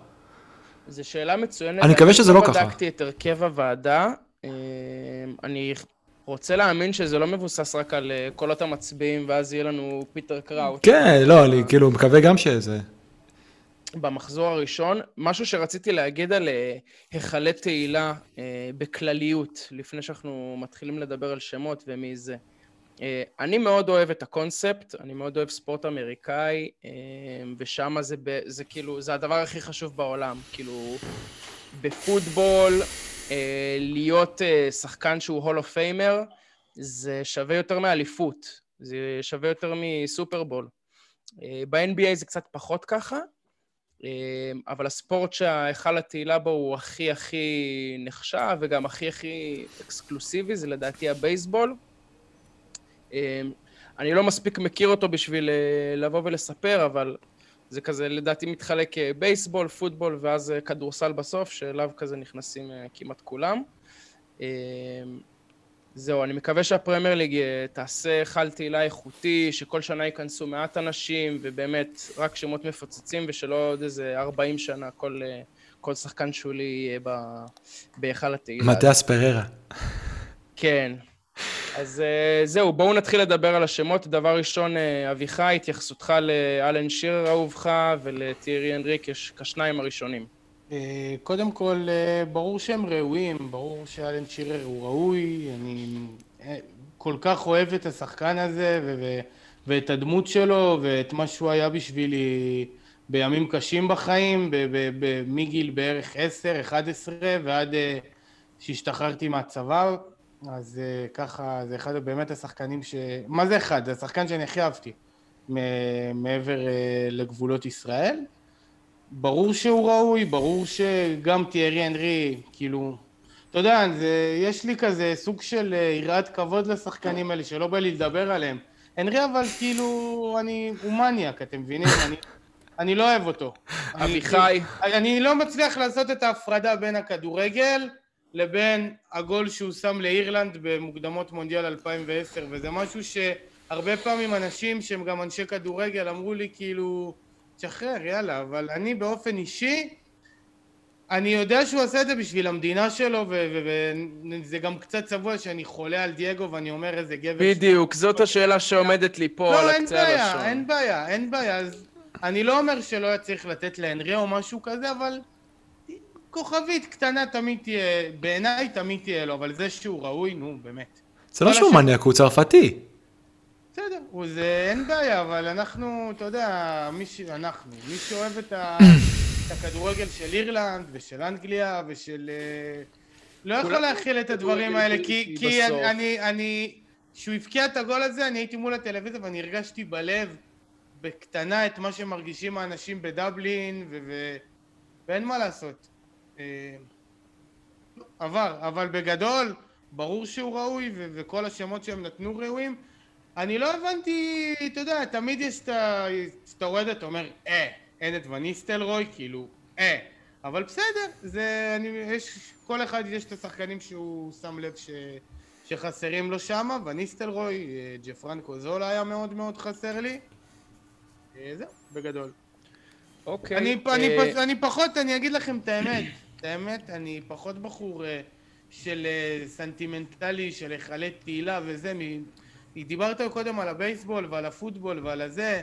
זו שאלה מצוינת. אני מקווה שזה לא ככה. בדקתי את הרכב הוועדה. אה, אני רוצה להאמין שזה לא מבוסס רק על אה, קולות המצביעים, ואז יהיה לנו פיטר קראוט. כן, לא, אני כאילו מקווה גם שזה... במחזור הראשון. משהו שרציתי להגיד על אה, היכלי תהילה אה, בכלליות, לפני שאנחנו מתחילים לדבר על שמות ומי זה. אה, אני מאוד אוהב את הקונספט, אני מאוד אוהב ספורט אמריקאי, ושם זה, זה כאילו, זה הדבר הכי חשוב בעולם. כאילו, בפוטבול, להיות שחקן שהוא Hall of Famer, זה שווה יותר מאליפות, זה שווה יותר מסופרבול. ב-NBA זה קצת פחות ככה, אבל הספורט שההיכל התהילה בו הוא הכי הכי נחשב וגם הכי הכי אקסקלוסיבי, זה לדעתי הבייסבול. אה, אני לא מספיק מכיר אותו בשביל אה, לבוא ולספר, אבל זה כזה לדעתי מתחלק אה, בייסבול, פוטבול ואז אה, כדורסל בסוף, שאליו כזה נכנסים כמעט כולם. זהו, אני מקווה שהפרמייר ליג אה, תעשה היכל תהילה איכותי, שכל שנה ייכנסו מעט אנשים, ובאמת רק שמות מפוצצים, ושלא עוד איזה 40 שנה כל, אה, כל שחקן שולי יהיה ב- בהיכל התהילה. מתיאס פררה. כן. אז אה, זהו, בואו נתחיל לדבר על השמות. דבר ראשון, אביחי, התייחסותך לאלן שירר אהובך ולתיארי הנריק, יש כשניים הראשונים. אה, קודם כל, אה, ברור שהם ראויים, ברור שאלן שירר הוא ראוי, אני אה, כל כך אוהב את השחקן הזה ו- ואת הדמות שלו ואת מה שהוא היה בשבילי בימים קשים בחיים, מגיל בערך 10, 11 ועד שהשתחררתי מהצבא, אז ככה זה אחד באמת השחקנים ש... מה זה אחד? זה השחקן שאני הכי אהבתי מעבר לגבולות ישראל. ברור שהוא ראוי, ברור שגם תיארי הנרי, כאילו, אתה יודע, זה, יש לי כזה סוג של אה, יראת כבוד לשחקנים האלה, שלא בא לי לדבר עליהם. הנרי אבל כאילו, אני, הוא מניאק, אתם מבינים? אני, אני לא אוהב אותו. אני- אביחי, אני, אני לא מצליח לעשות את ההפרדה בין הכדורגל לבין הגול שהוא שם לאירלנד במוקדמות מונדיאל 2010, וזה משהו שהרבה פעמים אנשים שהם גם אנשי כדורגל אמרו לי כאילו, תשחרר, יאללה, אבל אני באופן אישי, אני יודע שהוא עושה את זה בשביל המדינה שלו, וזה גם קצת צבוע שאני חולה על דייגו ואני אומר איזה גבר... בדיוק, זאת השאלה שעומדת לי פה על לא, אין הקצה בעיה, הלשון. אין בעיה, אין בעיה. אז אני לא אומר שלא היה צריך לתת להנרי או משהו כזה, אבל כוכבית קטנה תמיד תהיה, בעיניי תמיד תהיה לו, אבל זה שהוא ראוי, נו, באמת. זה לא שהוא מניאק, הוא צרפתי. בסדר, זה, אין בעיה, אבל אנחנו, אתה יודע, מי ש... אנחנו, מי שאוהב את, ה... את הכדורגל של אירלנד ושל אנגליה ושל... אה, לא יכול להכיל את הדברים האלה, כי, כי. אני, אני, אני, כשהוא הבקיע את הגול הזה, אני הייתי מול הטלוויזיה ואני הרגשתי בלב בקטנה את מה שמרגישים האנשים בדבלין, ו... ו... ואין מה לעשות. אה, עבר, אבל בגדול, ברור שהוא ראוי, ו... וכל השמות שהם נתנו ראויים. אני לא הבנתי, אתה יודע, תמיד יש את ה... אתה רואה את זה, אתה אומר, אה, אין את וניסטלרוי, כאילו, אה. אבל בסדר, זה, אני, יש, כל אחד יש את השחקנים שהוא שם לב ש, שחסרים לו שמה, וניסטלרוי, אה, ג'פרנקו זולה היה מאוד מאוד חסר לי. אה, זהו, בגדול. אוקיי. אני, אה, אני, פ- אני פחות, אני אגיד לכם את האמת, את האמת, אני פחות בחור אה, של סנטימנטלי, של היכלי תהילה וזה, מ- דיברת קודם על הבייסבול ועל הפוטבול ועל הזה,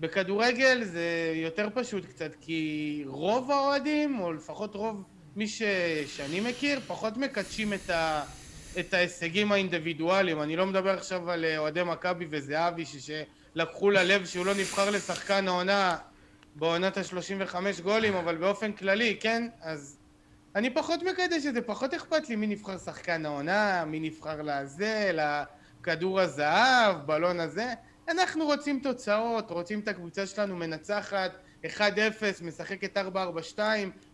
בכדורגל זה יותר פשוט קצת, כי רוב האוהדים, או לפחות רוב מי ש... שאני מכיר, פחות מקדשים את, ה... את ההישגים האינדיבידואליים. אני לא מדבר עכשיו על אה, אוהדי מכבי וזהבי, ש... שלקחו ללב שהוא לא נבחר לשחקן העונה בעונת ה-35 גולים, אבל באופן כללי, כן? אז אני פחות מקדש את זה, פחות אכפת לי מי נבחר שחקן העונה, מי נבחר לזה, לכדור הזהב, בלון הזה. אנחנו רוצים תוצאות, רוצים את הקבוצה שלנו מנצחת 1-0, משחקת 4-4-2,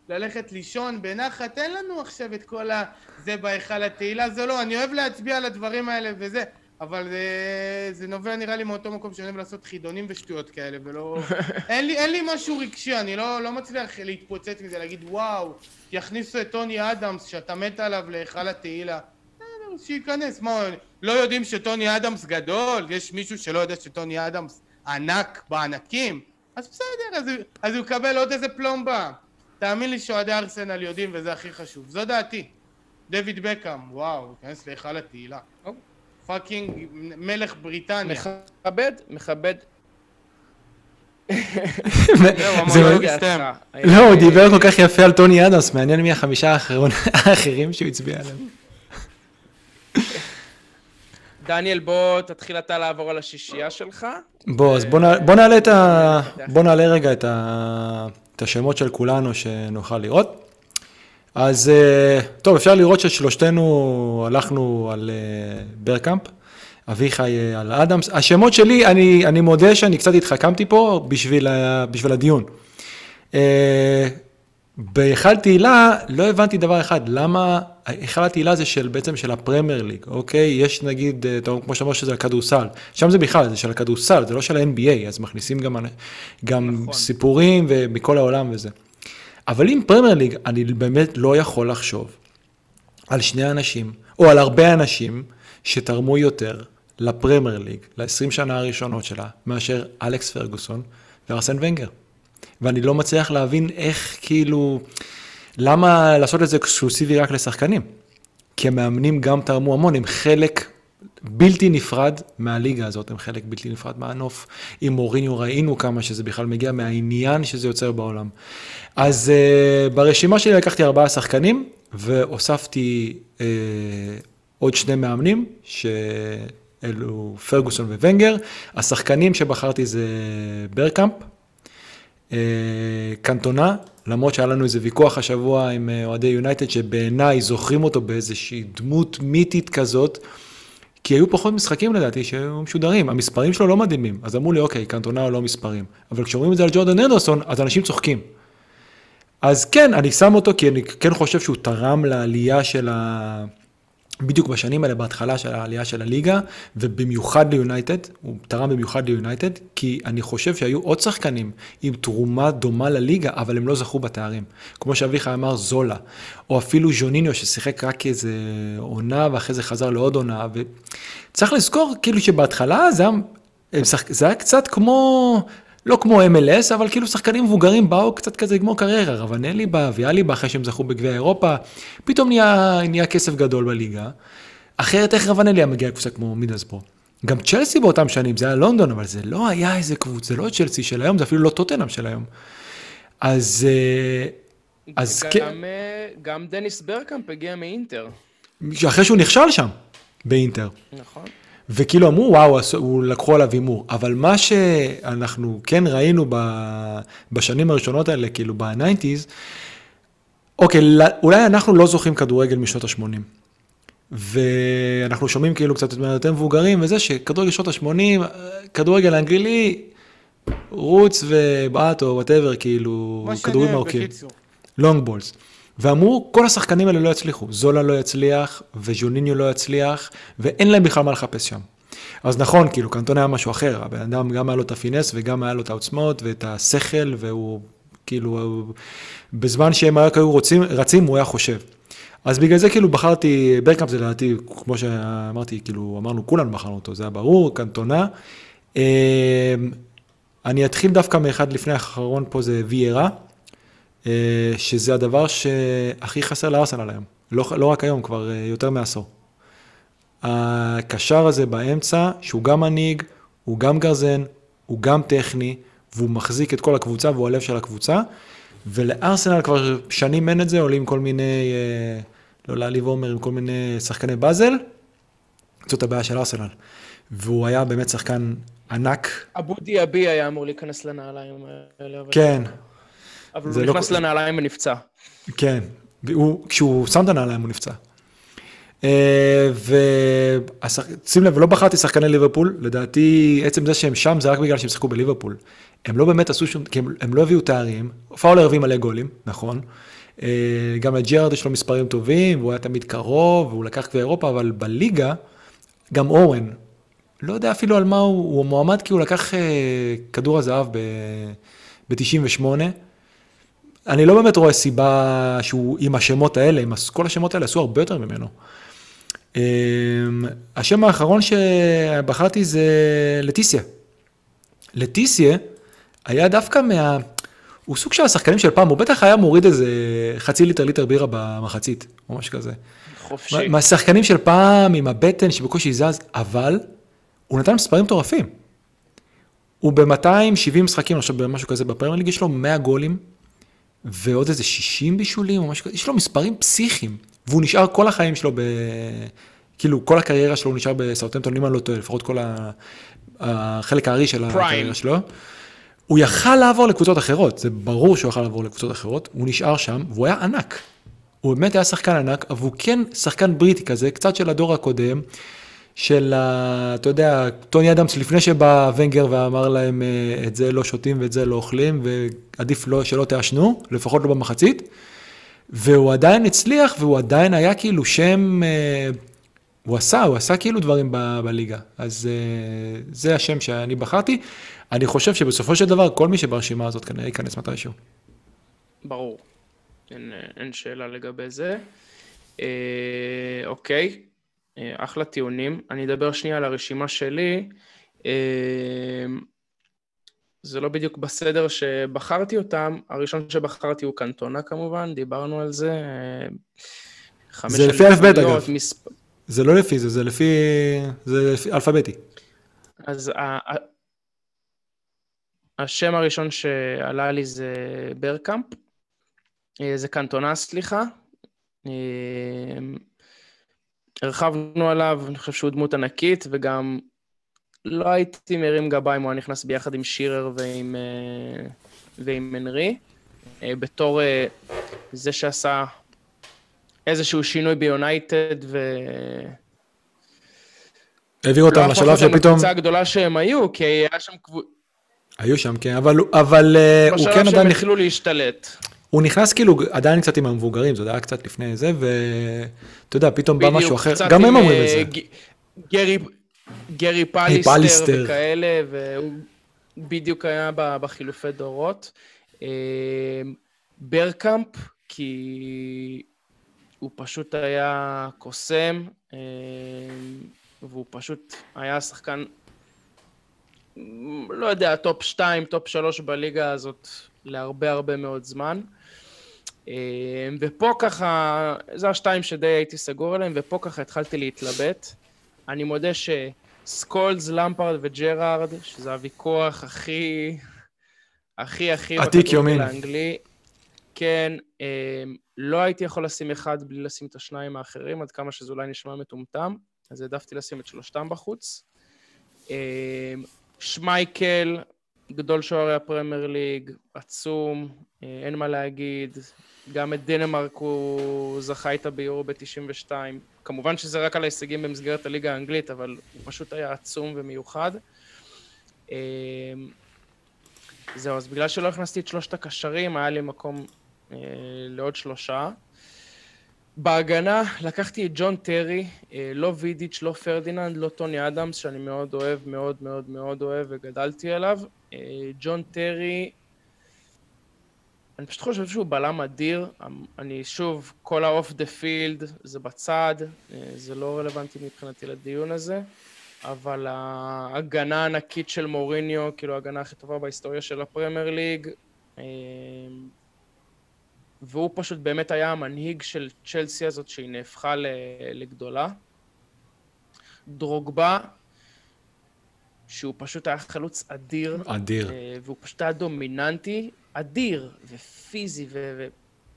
ללכת לישון בנחת, אין לנו עכשיו את כל ה... זה בהיכל התהילה, זה לא, אני אוהב להצביע על הדברים האלה וזה, אבל זה, זה נובע נראה לי מאותו מקום שאני אוהב לעשות חידונים ושטויות כאלה, ולא... אין, לי, אין לי משהו רגשי, אני לא, לא מצליח להתפוצץ מזה, להגיד וואו, יכניסו את טוני אדמס שאתה מת עליו להיכל התהילה. בסדר, שייכנס, מה, לא יודעים שטוני אדמס גדול? יש מישהו שלא יודע שטוני אדמס ענק בענקים? אז בסדר, אז, אז הוא יקבל עוד איזה פלומבה. תאמין לי שאוהדי ארסנל יודעים וזה הכי חשוב. זו דעתי. דויד בקאם, וואו, הוא ייכנס להיכל התהילה. אוקיי. fucking מלך בריטניה. מכבד, מכבד. לא, הוא דיבר כל כך יפה על טוני אדמס, מעניין מי החמישה האחרים שהוא הצביע עליהם. דניאל, בוא תתחיל אתה לעבור על השישייה שלך. בוא, אז בוא נע- בוא נעלה את ה... בוא נעלה רגע את השמות של כולנו שנוכל לראות. אז אה, טוב, אפשר לראות ששלושתנו הלכנו על אה, ברקאמפ, אביחי אה, על אדמס. השמות שלי, אני, אני מודה שאני קצת התחכמתי פה בשביל, בשביל הדיון. בהיכל תהילה לא הבנתי דבר אחד, למה היכל התהילה זה של, בעצם של הפרמייר ליג, אוקיי? יש נגיד, אה, אתה- כמו שאתה אומר שזה הכדורסל, שם זה בכלל, זה של הכדורסל, זה לא של ה-NBA, אז מכניסים גם, גם נכון. סיפורים ומכל העולם וזה. אבל עם פרמייר ליג, אני באמת לא יכול לחשוב על שני אנשים, או על הרבה אנשים, שתרמו יותר לפרמייר ליג, ל-20 שנה הראשונות שלה, מאשר אלכס פרגוסון וארסן ונגר. ואני לא מצליח להבין איך, כאילו, למה לעשות את זה אקסקלוסיבי רק לשחקנים? כי המאמנים גם תרמו המון, הם חלק בלתי נפרד מהליגה הזאת, הם חלק בלתי נפרד מהנוף. עם מוריניו ראינו כמה שזה בכלל מגיע מהעניין שזה יוצר בעולם. אז uh, ברשימה שלי לקחתי ארבעה שחקנים, והוספתי uh, עוד שני מאמנים, שאלו פרגוסון וונגר. השחקנים שבחרתי זה ברקאמפ, קנטונה, למרות שהיה לנו איזה ויכוח השבוע עם אה, אוהדי יונייטד, שבעיניי זוכרים אותו באיזושהי דמות מיתית כזאת, כי היו פחות משחקים לדעתי שהיו משודרים, המספרים שלו לא מדהימים, אז אמרו לי, אוקיי, קנטונה לא מספרים, אבל כשאומרים את זה על ג'ורדן אנדרסון, אז אנשים צוחקים. אז כן, אני שם אותו כי אני כן חושב שהוא תרם לעלייה של ה... בדיוק בשנים האלה, בהתחלה של העלייה של הליגה, ובמיוחד ליונייטד, הוא תרם במיוחד ליונייטד, כי אני חושב שהיו עוד שחקנים עם תרומה דומה לליגה, אבל הם לא זכו בתארים. כמו שאביחי אמר, זולה, או אפילו ז'וניניו ששיחק רק איזה עונה, ואחרי זה חזר לעוד עונה, וצריך לזכור כאילו שבהתחלה זה היה. זה היה קצת כמו... לא כמו MLS, אבל כאילו שחקנים מבוגרים באו קצת כזה לגמור קריירה, רבנלי בא, ויאלי בא אחרי שהם זכו בגביע אירופה, פתאום נהיה, נהיה כסף גדול בליגה. אחרת איך רבנלי היה מגיע לקבוצה כמו מידלסבורו? גם צ'לסי באותם שנים, זה היה לונדון, אבל זה לא היה איזה קבוצה, זה לא צ'לסי של היום, זה אפילו לא טוטנאם של היום. אז, אה, אז כן, גם, אה, גם דניס ברקאמפ הגיע מאינטר. אחרי שהוא נכשל שם, באינטר. נכון. וכאילו אמרו, וואו, הוא לקחו עליו הימור. אבל מה שאנחנו כן ראינו ב- בשנים הראשונות האלה, כאילו ב-90's, אוקיי, אולי אנחנו לא זוכרים כדורגל משנות ה-80. ואנחנו שומעים כאילו קצת יותר מבוגרים וזה, שכדורגל שנות ה-80, כדורגל האנגלי, רוץ ובעט או whatever, כאילו, כדורים ארוכים. Long balls. ואמרו, כל השחקנים האלה לא יצליחו. זולה לא יצליח, וז'וניניו לא יצליח, ואין להם בכלל מה לחפש שם. אז נכון, כאילו, קנטון היה משהו אחר. הבן אדם גם היה לו את ה finesse, וגם היה לו את העוצמות, ואת השכל, והוא, כאילו, בזמן שהם רק היו רוצים, רצים, הוא היה חושב. אז בגלל זה כאילו בחרתי, ברקאמפ זה לדעתי, כמו שאמרתי, כאילו, אמרנו, כולנו בחרנו אותו, זה היה ברור, קנטונה. אה, אני אתחיל דווקא מאחד לפני האחרון פה, זה ויירה. אה, שזה הדבר שהכי חסר לארסנל היום. לא, לא רק היום, כבר אה, יותר מעשור. הקשר הזה באמצע, שהוא גם מנהיג, הוא גם גרזן, הוא גם טכני, והוא מחזיק את כל הקבוצה והוא הלב של הקבוצה. ולארסנל כבר שנים אין את זה, עולים כל מיני, אה, לא להעליב עומר, עם כל מיני שחקני באזל. זאת הבעיה של ארסנל. והוא היה באמת שחקן ענק. אבו דיאבי היה אמור להיכנס לנעליים האלה. כן, אבל הוא לא- נכנס לנעליים ונפצע. כן, והוא, כשהוא שם את הנעליים הוא נפצע. אה, ושים לב, לא בחרתי שחקני ליברפול, לדעתי עצם זה שהם שם זה רק בגלל שהם שיחקו בליברפול. הם לא באמת עשו שום, כי הם, הם לא הביאו תארים, פאולר הביא מלא גולים, נכון. אה, גם לג'רארד יש לו מספרים טובים, והוא היה תמיד קרוב, והוא לקח כבר אירופה, אבל בליגה, גם אורן, לא יודע אפילו על מה הוא, הוא מועמד כי הוא לקח אה, כדור הזהב ב-98. אני לא באמת רואה סיבה שהוא עם השמות האלה, עם כל השמות האלה עשו הרבה יותר ממנו. אמ, השם האחרון שבחרתי זה לטיסיה. לטיסיה היה דווקא מה... הוא סוג של השחקנים של פעם, הוא בטח היה מוריד איזה חצי ליטר ליטר בירה במחצית, או משהו כזה. חופשי. מה- מהשחקנים של פעם, עם הבטן שבקושי זז, אבל הוא נתן מספרים מטורפים. הוא ב-270 משחקים, עכשיו במשהו כזה בפרמייר ליג, יש לו 100 גולים, ועוד איזה 60 בישולים או משהו כזה, יש לו מספרים פסיכיים, והוא נשאר כל החיים שלו ב... כאילו, כל הקריירה שלו הוא נשאר בסאוטמפטון, אם אני לא טועה, לפחות כל ה... החלק הארי של הקריירה שלו. הוא יכל לעבור לקבוצות אחרות, זה ברור שהוא יכל לעבור לקבוצות אחרות, הוא נשאר שם, והוא היה ענק. הוא באמת היה שחקן ענק, אבל הוא כן שחקן בריטי כזה, קצת של הדור הקודם, של, אתה יודע, טוני אדמס, לפני שבא ונגר ואמר להם, אה, את זה לא שותים ואת זה לא אוכלים, ועדיף לא, שלא תעשנו, לפחות לא במחצית. והוא עדיין הצליח, והוא עדיין היה כאילו שם, אה, הוא עשה, הוא עשה כאילו דברים ב, בליגה. אז אה, זה השם שאני בחרתי. אני חושב שבסופו של דבר, כל מי שברשימה הזאת כנראה ייכנס מתישהו. ברור. אין, אין שאלה לגבי זה. אה, אוקיי, אחלה טיעונים. אני אדבר שנייה על הרשימה שלי. אה, זה לא בדיוק בסדר שבחרתי אותם. הראשון שבחרתי הוא קנטונה כמובן, דיברנו על זה. אה, זה לפי אליפויות, אגב. מספ... זה לא לפי זה, זה לפי, זה לפי אלפביתי. אז ה- השם הראשון שעלה לי זה ברקאמפ, אה, זה קנטונה, סליחה. הרחבנו עליו, אני חושב שהוא דמות ענקית, וגם לא הייתי מרים גבה אם הוא היה נכנס ביחד עם שירר ועם, אה, ועם הנרי, אה, בתור אה, זה שעשה איזשהו שינוי ביונייטד, ו... העביר אותם לא הפך לשלב אותם שפתאום, לקבוצה הגדולה שהם היו, כי היה שם קבוצה... היו שם, כן, אבל, אבל הוא בשלב כן שהם עדיין, נכ- התחילו להשתלט. הוא נכנס כאילו עדיין קצת עם המבוגרים, זה היה קצת לפני זה, ואתה יודע, פתאום בא משהו אחר, גם הם אומרים את אה, זה. גרי, גרי פליסטר פליסטר. וכאלה, והוא בדיוק היה בחילופי דורות. אה, ברקאמפ, כי הוא פשוט היה קוסם, אה, והוא פשוט היה שחקן, לא יודע, top 2, top 3 בליגה הזאת להרבה הרבה מאוד זמן. אה, ופה ככה, זה השתיים שדי הייתי סגור עליהם, ופה ככה התחלתי להתלבט. אני מודה שסקולס, למפרד וג'רארד, שזה הוויכוח הכי, הכי, הכי... עתיק יומין. האנגלי, כן, אה, לא הייתי יכול לשים אחד בלי לשים את השניים האחרים, עד כמה שזה אולי נשמע מטומטם, אז העדפתי לשים את שלושתם בחוץ. אה, שמייקל, גדול שוערי הפרמייר ליג, עצום, אה, אין מה להגיד. גם את דנמרק הוא זכה איתה ביורו ב-92. כמובן שזה רק על ההישגים במסגרת הליגה האנגלית, אבל הוא פשוט היה עצום ומיוחד. אה, זהו, אז בגלל שלא הכנסתי את שלושת הקשרים, היה לי מקום אה, לעוד שלושה. בהגנה לקחתי את ג'ון טרי, אה, לא וידיץ', לא פרדיננד, לא טוני אדמס, שאני מאוד אוהב, מאוד מאוד מאוד אוהב וגדלתי עליו. ג'ון טרי, אני פשוט חושב שהוא בלם אדיר. אני שוב, כל האוף דה פילד זה בצד, אה, זה לא רלוונטי מבחינתי לדיון הזה, אבל ההגנה הענקית של מוריניו, כאילו ההגנה הכי טובה בהיסטוריה של הפרמייר ליג, אה, והוא פשוט באמת היה המנהיג של צ'לסי הזאת שהיא נהפכה לגדולה. דרוגבה, שהוא פשוט היה חלוץ אדיר. אדיר. אה, והוא פשוט היה דומיננטי, אדיר ופיזי, ו- ו-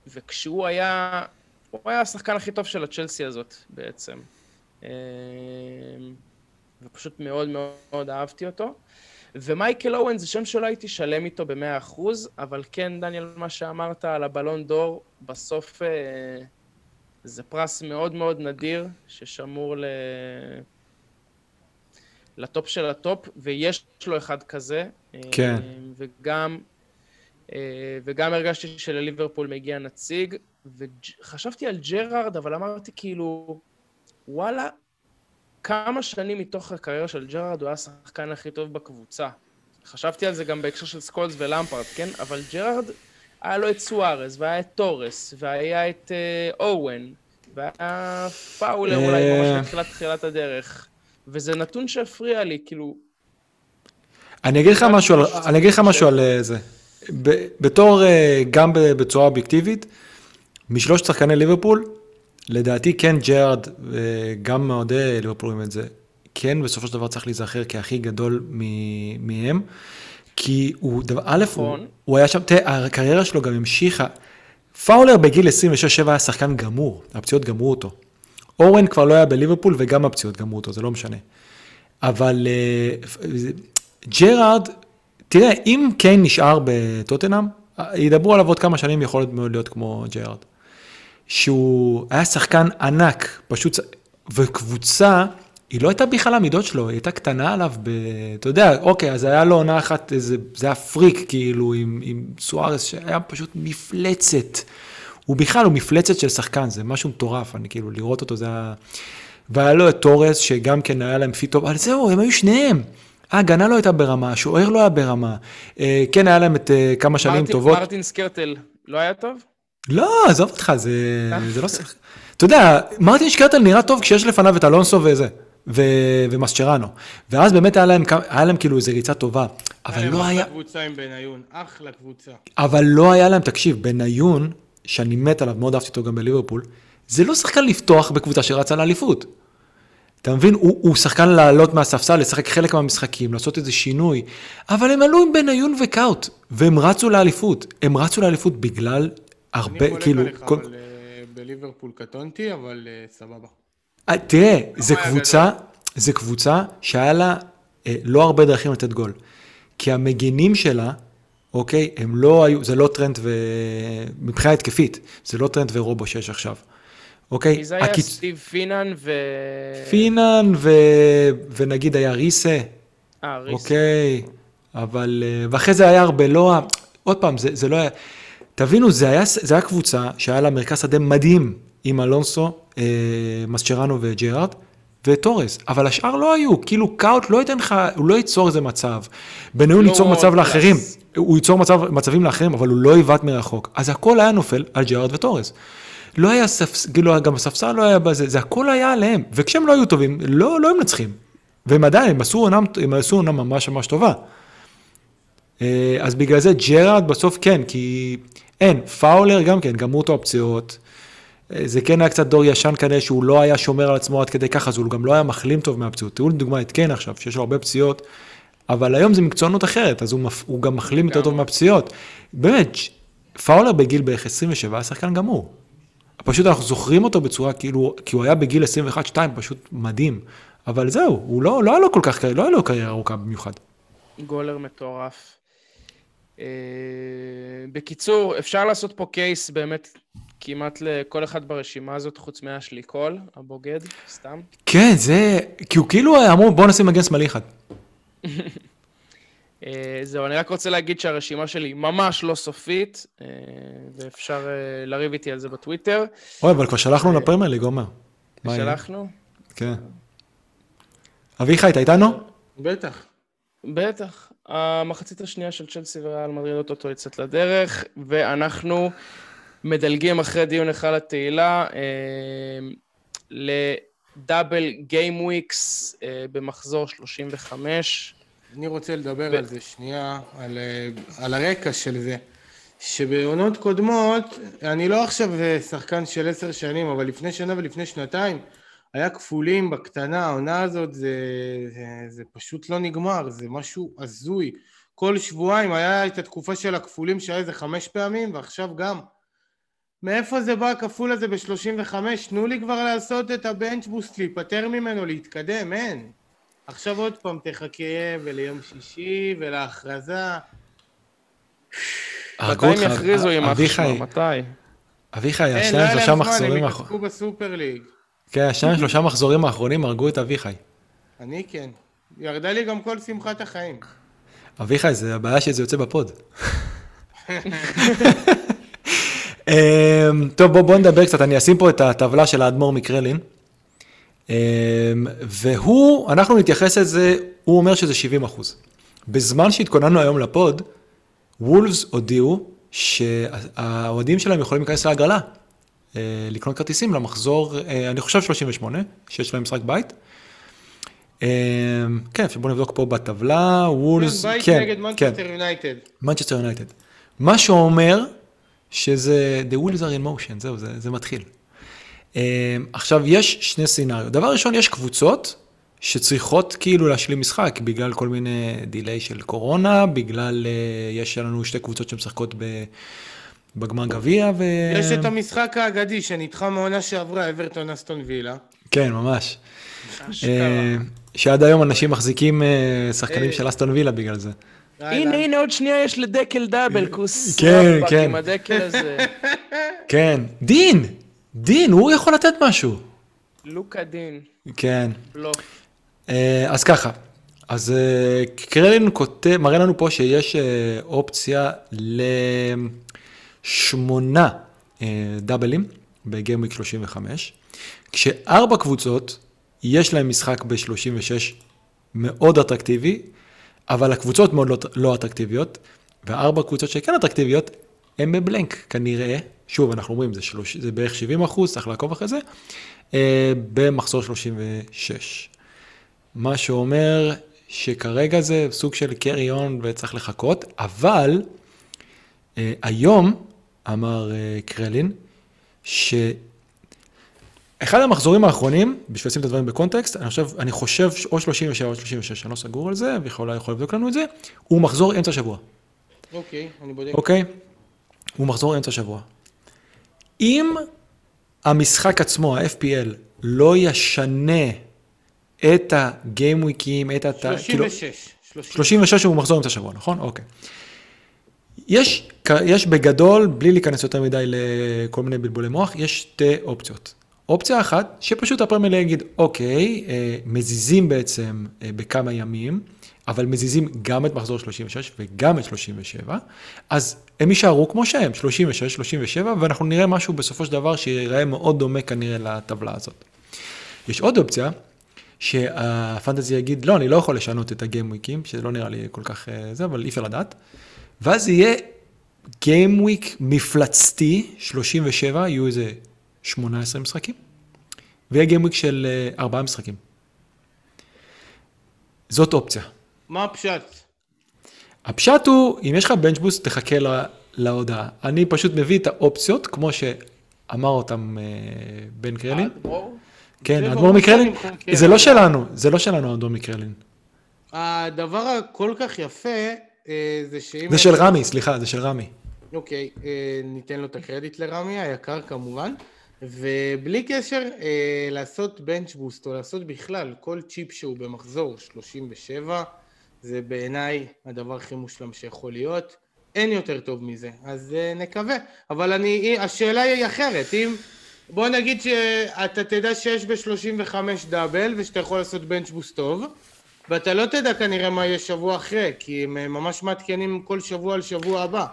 וכשהוא היה, הוא היה השחקן הכי טוב של הצ'לסי הזאת בעצם. אה, ופשוט מאוד מאוד אהבתי אותו. ומייקל אורן זה שם שלא הייתי שלם איתו במאה אחוז, אבל כן, דניאל, מה שאמרת על הבלון דור, בסוף אה, זה פרס מאוד מאוד נדיר, ששמור ל... ל top של ה top, ויש לו אחד כזה. כן. וגם, אה, וגם הרגשתי שלליברפול מגיע נציג, וחשבתי על ג'רארד, אבל אמרתי כאילו, וואלה, כמה שנים מתוך הקריירה של ג'רארד הוא היה השחקן הכי טוב בקבוצה. חשבתי על זה גם בהקשר של סקולס ולמפרט, כן? אבל ג'רארד, היה לו את סוארז, והיה את תורס, והיה את אה, אוון, והיה פאולר אולי ממש בתחילת תחילת הדרך. וזה נתון שהפריע לי, כאילו... אני אגיד לך משהו על, אני אגיד לך משהו על אה, זה. בתור, אה, גם בצורה אובייקטיבית, משלושת שחקני ליברפול, לדעתי כן ג'רארד, וגם מאוהדי ליברפול רואים את זה, כן בסופו של דבר צריך להיזכר כהכי גדול מהם, כי הוא, דבר, א', הוא, נכון. הוא היה שם, תראה, הקריירה שלו גם המשיכה. פאולר בגיל 26-7 היה שחקן גמור, הפציעות גמרו אותו. אורן כבר לא היה בליברפול וגם הפציעות גמרו אותו, זה לא משנה. אבל אה, ג'רארד, תראה, אם קיין נשאר בטוטנאם, ידברו עליו עוד כמה שנים, יכול מאוד להיות כמו ג'רארד. שהוא היה שחקן ענק, פשוט, וקבוצה, היא לא הייתה בכלל המידות שלו, היא הייתה קטנה עליו, ב... אתה יודע, אוקיי, אז היה לו עונה אחת, איזה, זה היה פריק, כאילו, עם, עם סוארס, שהיה פשוט מפלצת. הוא בכלל, הוא מפלצת של שחקן, זה משהו מטורף, אני כאילו, לראות אותו זה היה... והיה לו את טורס, שגם כן היה להם פיט טוב, אבל זהו, הם היו שניהם. ההגנה לא הייתה ברמה, השוער לא היה ברמה. אה, כן, היה להם את אה, כמה שנים מרטין, טובות. מרטין שקרטל לא היה טוב? לא, עזוב אותך, זה, זה לא... אתה יודע, מרטין שקרטל נראה טוב כשיש לפניו את אלונסו וזה, ו... ומסצ'ראנו. ואז באמת היה להם, היה להם כאילו איזו ריצה טובה, אבל לא היה... אחלה קבוצה עם בניון, אחלה קבוצה. אבל לא היה להם, תקשיב, בניון, שאני מת עליו, מאוד אהבתי אותו גם בליברפול, זה לא שחקן לפתוח בקבוצה שרצה לאליפות. אתה מבין? הוא, הוא שחקן לעלות מהספסל, לשחק חלק מהמשחקים, לעשות איזה שינוי, אבל הם עלו עם בניון וקאוט, והם רצו לאליפות. הם רצו לאליפות בגלל הרבה, כאילו... אני חולק עליך. אבל uh, בליברפול קטונתי, אבל uh, סבבה. Uh, תראה, זה קבוצה, זה קבוצה שהיה לה לא הרבה דרכים לתת גול. כי המגינים שלה, אוקיי, הם לא היו, זה לא טרנד ו... מבחינה התקפית, זה לא טרנד ורובו שיש עכשיו. אוקיי? מי זה היה? הקיצ... סטיב פינן ו... פינן ו... ונגיד היה ריסה. אה, ריסה. אוקיי, אבל... ואחרי זה היה הרבה לא... עוד פעם, זה, זה לא היה... תבינו, זה היה, זה היה קבוצה שהיה לה מרכז שדה מדהים עם אלונסו, אה, מסצ'רנו וג'רארד. וטורס, אבל השאר לא היו, כאילו קאוט לא ייתן לך, הוא לא ייצור איזה מצב. בניון לא ייצור מצב פלוס. לאחרים, הוא ייצור מצב, מצבים לאחרים, אבל הוא לא יבעט מרחוק. אז הכל היה נופל על ג'רארד וטורס. לא היה ספסל, כאילו גם הספסל לא היה בזה, זה הכל היה עליהם. וכשהם לא היו טובים, לא, לא הם מנצחים. והם עדיין, הם עשו עונה, ממש ממש טובה. אה, אז בגלל זה ג'רארד בסוף כן, כי אין, פאולר גם כן, גמרו אותו הפציעות. זה כן היה קצת דור ישן כנראה שהוא לא היה שומר על עצמו עד כדי ככה, אז הוא גם לא היה מחלים טוב מהפציעות. תראו לדוגמה את כן עכשיו, שיש לו הרבה פציעות, אבל היום זה מקצוענות אחרת, אז הוא, מפ... הוא גם מחלים יותר טוב מהפציעות. באמת, פאולר בגיל בערך 27 היה שחקן גמור. פשוט אנחנו זוכרים אותו בצורה כאילו, כי הוא היה בגיל 21-2, פשוט מדהים. אבל זהו, הוא לא, לא היה לו כל כך, לא היה לו קריירה ארוכה במיוחד. גולר מטורף. אה, בקיצור, אפשר לעשות פה קייס באמת כמעט לכל אחד ברשימה הזאת, חוץ מהשלי קול, הבוגד, סתם. כן, זה, כי הוא כאילו אמרו, בוא נשים מגן שמאלי אחד. אה, זהו, אני רק רוצה להגיד שהרשימה שלי ממש לא סופית, אה, ואפשר אה, לריב איתי על זה בטוויטר. אוי, אבל כבר שלחנו לפרמייר ליג, עומר. שלחנו? כן. אביחי, אתה איתנו? בטח. בטח. המחצית השנייה של צ'לסי וריאל מדריד אוטוטו יוצאת לדרך, ואנחנו מדלגים אחרי דיון אחד לתהילה לדאבל גיים וויקס במחזור 35. אני רוצה לדבר על זה שנייה, על, אה, על הרקע של זה. שבעונות קודמות, אני לא עכשיו שחקן של עשר שנים, אבל לפני שנה ולפני שנתיים, היה כפולים בקטנה, העונה הזאת זה, זה, זה פשוט לא נגמר, זה משהו הזוי. כל שבועיים היה את התקופה של הכפולים שהיה איזה חמש פעמים, ועכשיו גם. מאיפה זה בא הכפול הזה ב-35? תנו לי כבר לעשות את הבנץ' בוסט, להיפטר ממנו, להתקדם, אין. עכשיו עוד פעם תחכה וליום שישי ולהכרזה. הרגו מתי אותך, הם יכריזו, יימח אביחי, שמם? מתי? אביחי, אין, לא השניים היה שלושה להם זמן, מחזורים הם האחרונים, התעסקו בסופר ליג. כן, השניים שלושה מחזורים האחרונים הרגו את אביחי. אני כן. ירדה לי גם כל שמחת החיים. אביחי, זה הבעיה שזה יוצא בפוד. אמ, טוב, בוא, בוא נדבר קצת, אני אשים פה את הטבלה של האדמו"ר מקרלין. אמ, והוא, אנחנו נתייחס לזה, הוא אומר שזה 70 אחוז. בזמן שהתכוננו היום לפוד, וולפס הודיעו שהאוהדים שלהם יכולים להיכנס להגרלה, אה, לקנות כרטיסים למחזור, אה, אני חושב 38, שיש להם משחק בית. אמ, כן, עכשיו בוא נבדוק פה בטבלה, וולפס, כן, בית כן, נגד מנצ'סטר יונייטד. מנצ'סטר יונייטד. מה שאומר שזה the wheels are in motion, זהו, זה, זה מתחיל. אמ, עכשיו, יש שני סצנריו. דבר ראשון, יש קבוצות שצריכות כאילו להשלים משחק בגלל כל מיני דיליי של קורונה, בגלל, uh, יש לנו שתי קבוצות שמשחקות ב, בגמר גביע, ו... יש את המשחק האגדי שנדחה מעונה שעברה, אברטון אסטון וילה. כן, ממש. Uh, שעד היום אנשים מחזיקים שחקנים אה. של אסטון וילה בגלל זה. הנה, הנה, עוד שנייה יש לדקל דאבל, כוס כן, כן. עם הדקל הזה. כן. דין! דין, הוא יכול לתת משהו. לוקה דין, כן. לא. אה, אז ככה, אז אה, קרלין כותב, מראה לנו פה שיש אה, אופציה לשמונה דאבלים בגיימוויק 35, כשארבע קבוצות יש להם משחק ב-36 מאוד אטרקטיבי, אבל הקבוצות מאוד לא, לא אטרקטיביות, והארבע קבוצות שכן אטרקטיביות, הם בבלנק כנראה, שוב, אנחנו אומרים, זה, שלוש, זה בערך 70 אחוז, צריך לעקוב אחרי זה, אה, במחזור 36. מה שאומר שכרגע זה סוג של קרי און וצריך לחכות, אבל אה, היום אמר אה, קרלין, שאחד המחזורים האחרונים, בשביל לשים את הדברים בקונטקסט, אני חושב, אני חושב או 37 או 36, אני לא סגור על זה, ויכול יכול לבדוק לנו את זה, הוא מחזור אמצע שבוע, אוקיי, אני בודק. אוקיי? הוא מחזור אמצע שבוע. אם המשחק עצמו, ה-FPL, לא ישנה את הגיימוויקים, את ה... כאילו, 36. 36 הוא מחזור אמצע שבוע, נכון? אוקיי. יש, יש בגדול, בלי להיכנס יותר מדי לכל מיני בלבולי מוח, יש שתי אופציות. אופציה אחת, שפשוט הפרמייר יגיד, אוקיי, אה, מזיזים בעצם אה, בכמה ימים, אבל מזיזים גם את מחזור 36 וגם את 37, אז הם יישארו כמו שהם, 36, 37, ואנחנו נראה משהו בסופו של דבר שיראה מאוד דומה כנראה לטבלה הזאת. יש עוד אופציה, שהפנטזי יגיד, לא, אני לא יכול לשנות את הגיימוויקים, שזה לא נראה לי כל כך אה, זה, אבל אי אפשר לדעת. ואז יהיה גיימוויק מפלצתי, 37, יהיו איזה 18 משחקים, ויהיה גיימוויק של אה, 4 משחקים. זאת אופציה. מה הפשט? הפשט הוא, אם יש לך בנץ' בוסט, תחכה לה, להודעה. אני פשוט מביא את האופציות, כמו שאמר אותם אה, בן קרלין. האדמו"ר? כן, זה האדמו"ר ברור מקרלין. זה לא שלנו, זה לא שלנו האדמו"ר מקרלין. הדבר הכל כך יפה אה, זה שאם... זה של רמי, סליחה, זה של רמי. אוקיי, אה, ניתן לו את הקרדיט לרמי, היקר כמובן. ובלי קשר, אה, לעשות בנץ' בוסט או לעשות בכלל כל צ'יפ שהוא במחזור 37, זה בעיניי הדבר הכי מושלם שיכול להיות. אין יותר טוב מזה, אז אה, נקווה. אבל אני, השאלה היא אחרת, אם... בוא נגיד שאתה תדע שיש ב-35 דאבל ושאתה יכול לעשות בנץ' בוסט טוב, ואתה לא תדע כנראה מה יהיה שבוע אחרי, כי הם אה, ממש מעדכנים כל שבוע על שבוע הבא.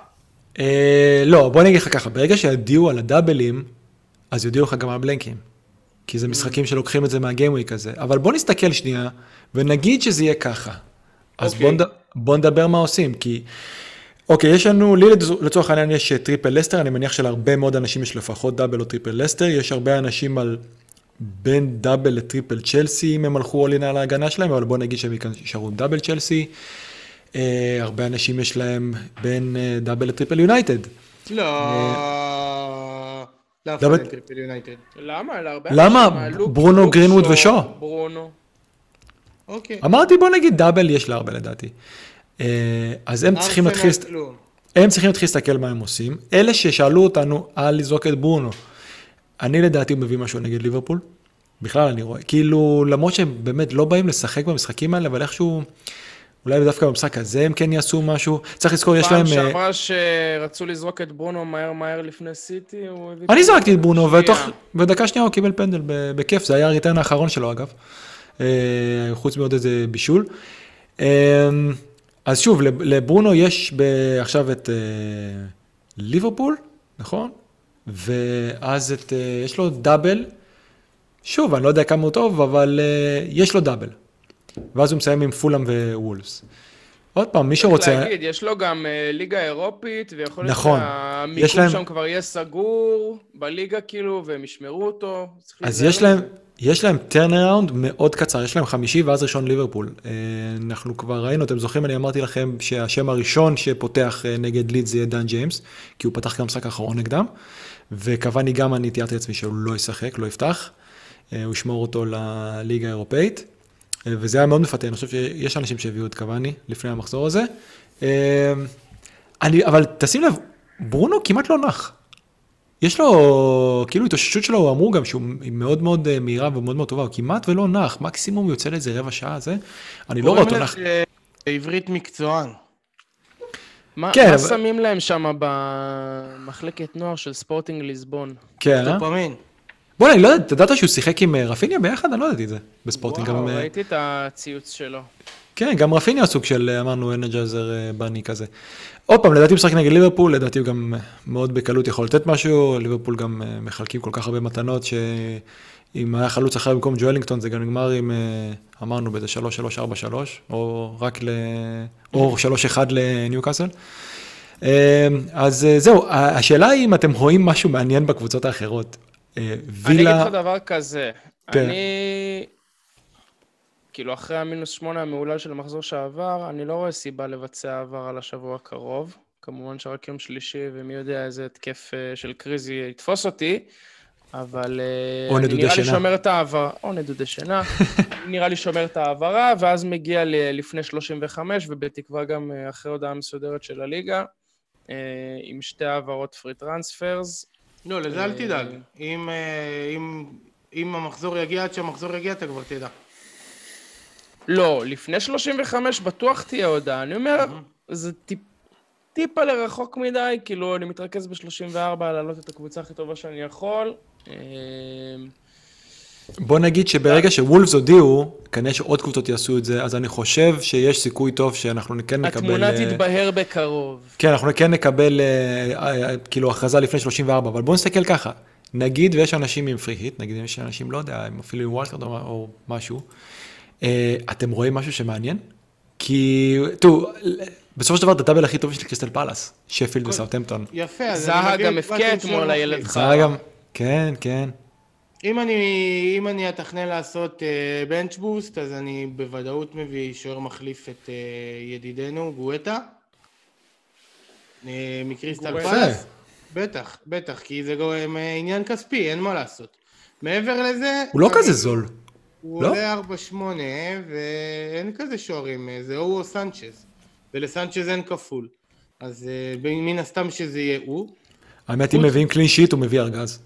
אה, לא, בוא אני אגיד לך ככה, ברגע שיודיעו על ה double-ים, אז יודיעו לך גם על ה blank-ים. כי זה משחקים שלוקחים את זה מה gameweek הזה. אבל בוא נסתכל שנייה, ונגיד שזה יהיה ככה. אז אוקיי. בוא, נד... בוא נדבר מה עושים, כי... אוקיי, יש לנו, לי לצ- לצורך העניין יש אה, triple לסטר, אני מניח שלהרבה מאוד אנשים יש לפחות double או triple לסטר, יש הרבה אנשים על בין double ל triple צ'לסי, אם הם הלכו in על ההגנה שלהם, אבל בוא נגיד שהם יישארו double צ'לסי. אה, הרבה אנשים יש להם בין אה, double ל triple יונייטד. לא... לא, פאנל triple יונייטד. למה? אלא הרבה למה? ברונו, גרינווד שו, ושו. ברונו. אוקיי. אמרתי בוא נגיד double יש להרבה לדעתי. אה, אז הם צריכים להתחיל, כלום. הם צריכים להתחיל להסתכל מה הם עושים. אלה ששאלו אותנו על לזרוק את ברונו, אני לדעתי מביא משהו נגד ליברפול. בכלל אני רואה, כאילו למרות שהם באמת לא באים לשחק במשחקים האלה, אבל איכשהו, אולי דווקא במשחק הזה הם כן יעשו משהו. צריך לזכור, יש להם... פעם אה, שאמרה שרצו לזרוק את ברונו מהר מהר לפני סיטי, הוא הביא... אני זרקתי את ברונו. ותוך, בדקה שנייה הוא קיבל פנדל בכיף, זה היה הריטרן האחרון שלו אגב, אה, חוץ מעוד איזה בישול. אה, אז שוב, לב- לברונו יש עכשיו את ליברפול, נכון? ואז את, יש לו דאבל, שוב, אני לא יודע כמה הוא טוב, אבל יש לו double. ואז הוא מסיים עם פולאם ווולס. עוד פעם, מי צריך שרוצה... להגיד, יש לו גם אה, ליגה אירופית, ויכול להיות נכון. שהמיקום להם- שם כבר יהיה סגור, בליגה כאילו, והם ישמרו אותו. צריך אז יש להם. יש להם turnaround מאוד קצר, יש להם חמישי ואז ראשון ליברפול. אה, אנחנו כבר ראינו, אתם זוכרים, אני אמרתי לכם שהשם הראשון שפותח אה, נגד לידס זה יהיה דן ג'יימס, כי הוא פתח גם משחק האחרון נגדם, וקוואני גם אני תיארתי לעצמי שהוא לא ישחק, לא יפתח, הוא ישמור אותו לליגה האירופאית, וזה היה מאוד מפתה, אני חושב שיש אנשים שהביאו את קוואני לפני המחזור הזה. אה, אני, אבל תשים לב, ברונו כמעט לא נח. יש לו, כאילו התאוששות שלו, אמרו גם שהוא מאוד מאוד אה, מהירה ומאוד מאוד טובה, הוא כמעט ולא נח, מקסימום יוצא לאיזה רבע שעה זה, אני לא רואה אותו נח. בעברית מקצוען. מה כן, מה אבל- שמים להם שם במחלקת נוער של ספורטינג ליסבון? כן, אה? דופמין. בוא'נה, אני לא יודע, אתה ידעת שהוא שיחק עם אה, רפיניה ביחד? אני לא ידעתי את זה, בספורטינג. וואו, גם, אה, ראיתי את הציוץ שלו. כן, גם רפיניה סוג של, אה, אמרנו, אנרג'ייזר בני כזה. עוד פעם, לדעתי הוא משחק נגד ליברפול, לדעתי הוא גם מאוד בקלות יכול לתת משהו, ליברפול גם מחלקים כל כך הרבה מתנות, שאם היה חלוץ אחר במקום ג'ואלינגטון, זה גם נגמר עם, אמרנו, באיזה 3-3-4-3, או רק ל... או 3-1 לניוקאסל. אז זהו, השאלה היא אם אתם רואים משהו מעניין בקבוצות האחרות. אה, אני אגיד וילה, לך דבר כזה, כן. אני... כאילו, אחרי המינוס שמונה המהולל של המחזור שעבר, אני לא רואה סיבה לבצע העבר על השבוע הקרוב. כמובן שרק יום שלישי, ומי יודע איזה התקף אה, של קריזי יתפוס אותי, אבל אה, או נדודי נראה לי שינה. שומר את העברה, או נדודי שינה, נראה לי שומר את העברה, ואז מגיע ל- לפני 35, ובתקווה גם אחרי הודעה מסודרת של הליגה, עם שתי העברות פרי טרנספרס. לא, לזה אל אה, תדאג. אם, אה, אם, אם המחזור יגיע, עד שהמחזור יגיע, אתה כבר תדע. לא, לפני 35 בטוח תהיה הודעה. אני אומר, זה טיפ, טיפה לרחוק מדי, כאילו, אני מתרכז ב-34 להעלות את הקבוצה הכי טובה שאני יכול. בוא נגיד שברגע שוולפס הודיעו, כנראה שעוד קבוצות יעשו את זה, אז אני חושב שיש סיכוי טוב שאנחנו כן נקבל... התמונה אה, תתבהר בקרוב. כן, אנחנו כן נקבל אה, אה, כאילו הכרזה לפני 34, אבל בואו נסתכל ככה. נגיד ויש אנשים עם פרי היט, נגיד יש אנשים, לא יודע, הם אפילו עם וולטרד או, משהו, אתם רואים משהו שמעניין? כי, תראו, בסופו של דבר, הדאבל הכי טוב של קריסטל פלאס, שפילד וסאוטהמפטון. יפה, אז זהה גם באסם אתמול לילד. חרא. זה גם, כן, כן. אם אני, אם אני אתכנן לעשות בנץ' בוסט, אז אני בוודאות מביא שוער מחליף את אה, ידידנו, גואטה. אה, מקריסטל. פלאס. בטח, בטח, כי זה גם אה, עניין כספי, אין מה לעשות. מעבר לזה... הוא לא אני- כזה זול. הוא לא? עולה 4-8, ואין כזה שוערים, זה הוא או סנצ'ז. ולסנצ'ז אין כפול. אז אה, מן הסתם שזה יהיה הוא. האמת, אם מביאים קלין שיט, הוא מביא ארגז.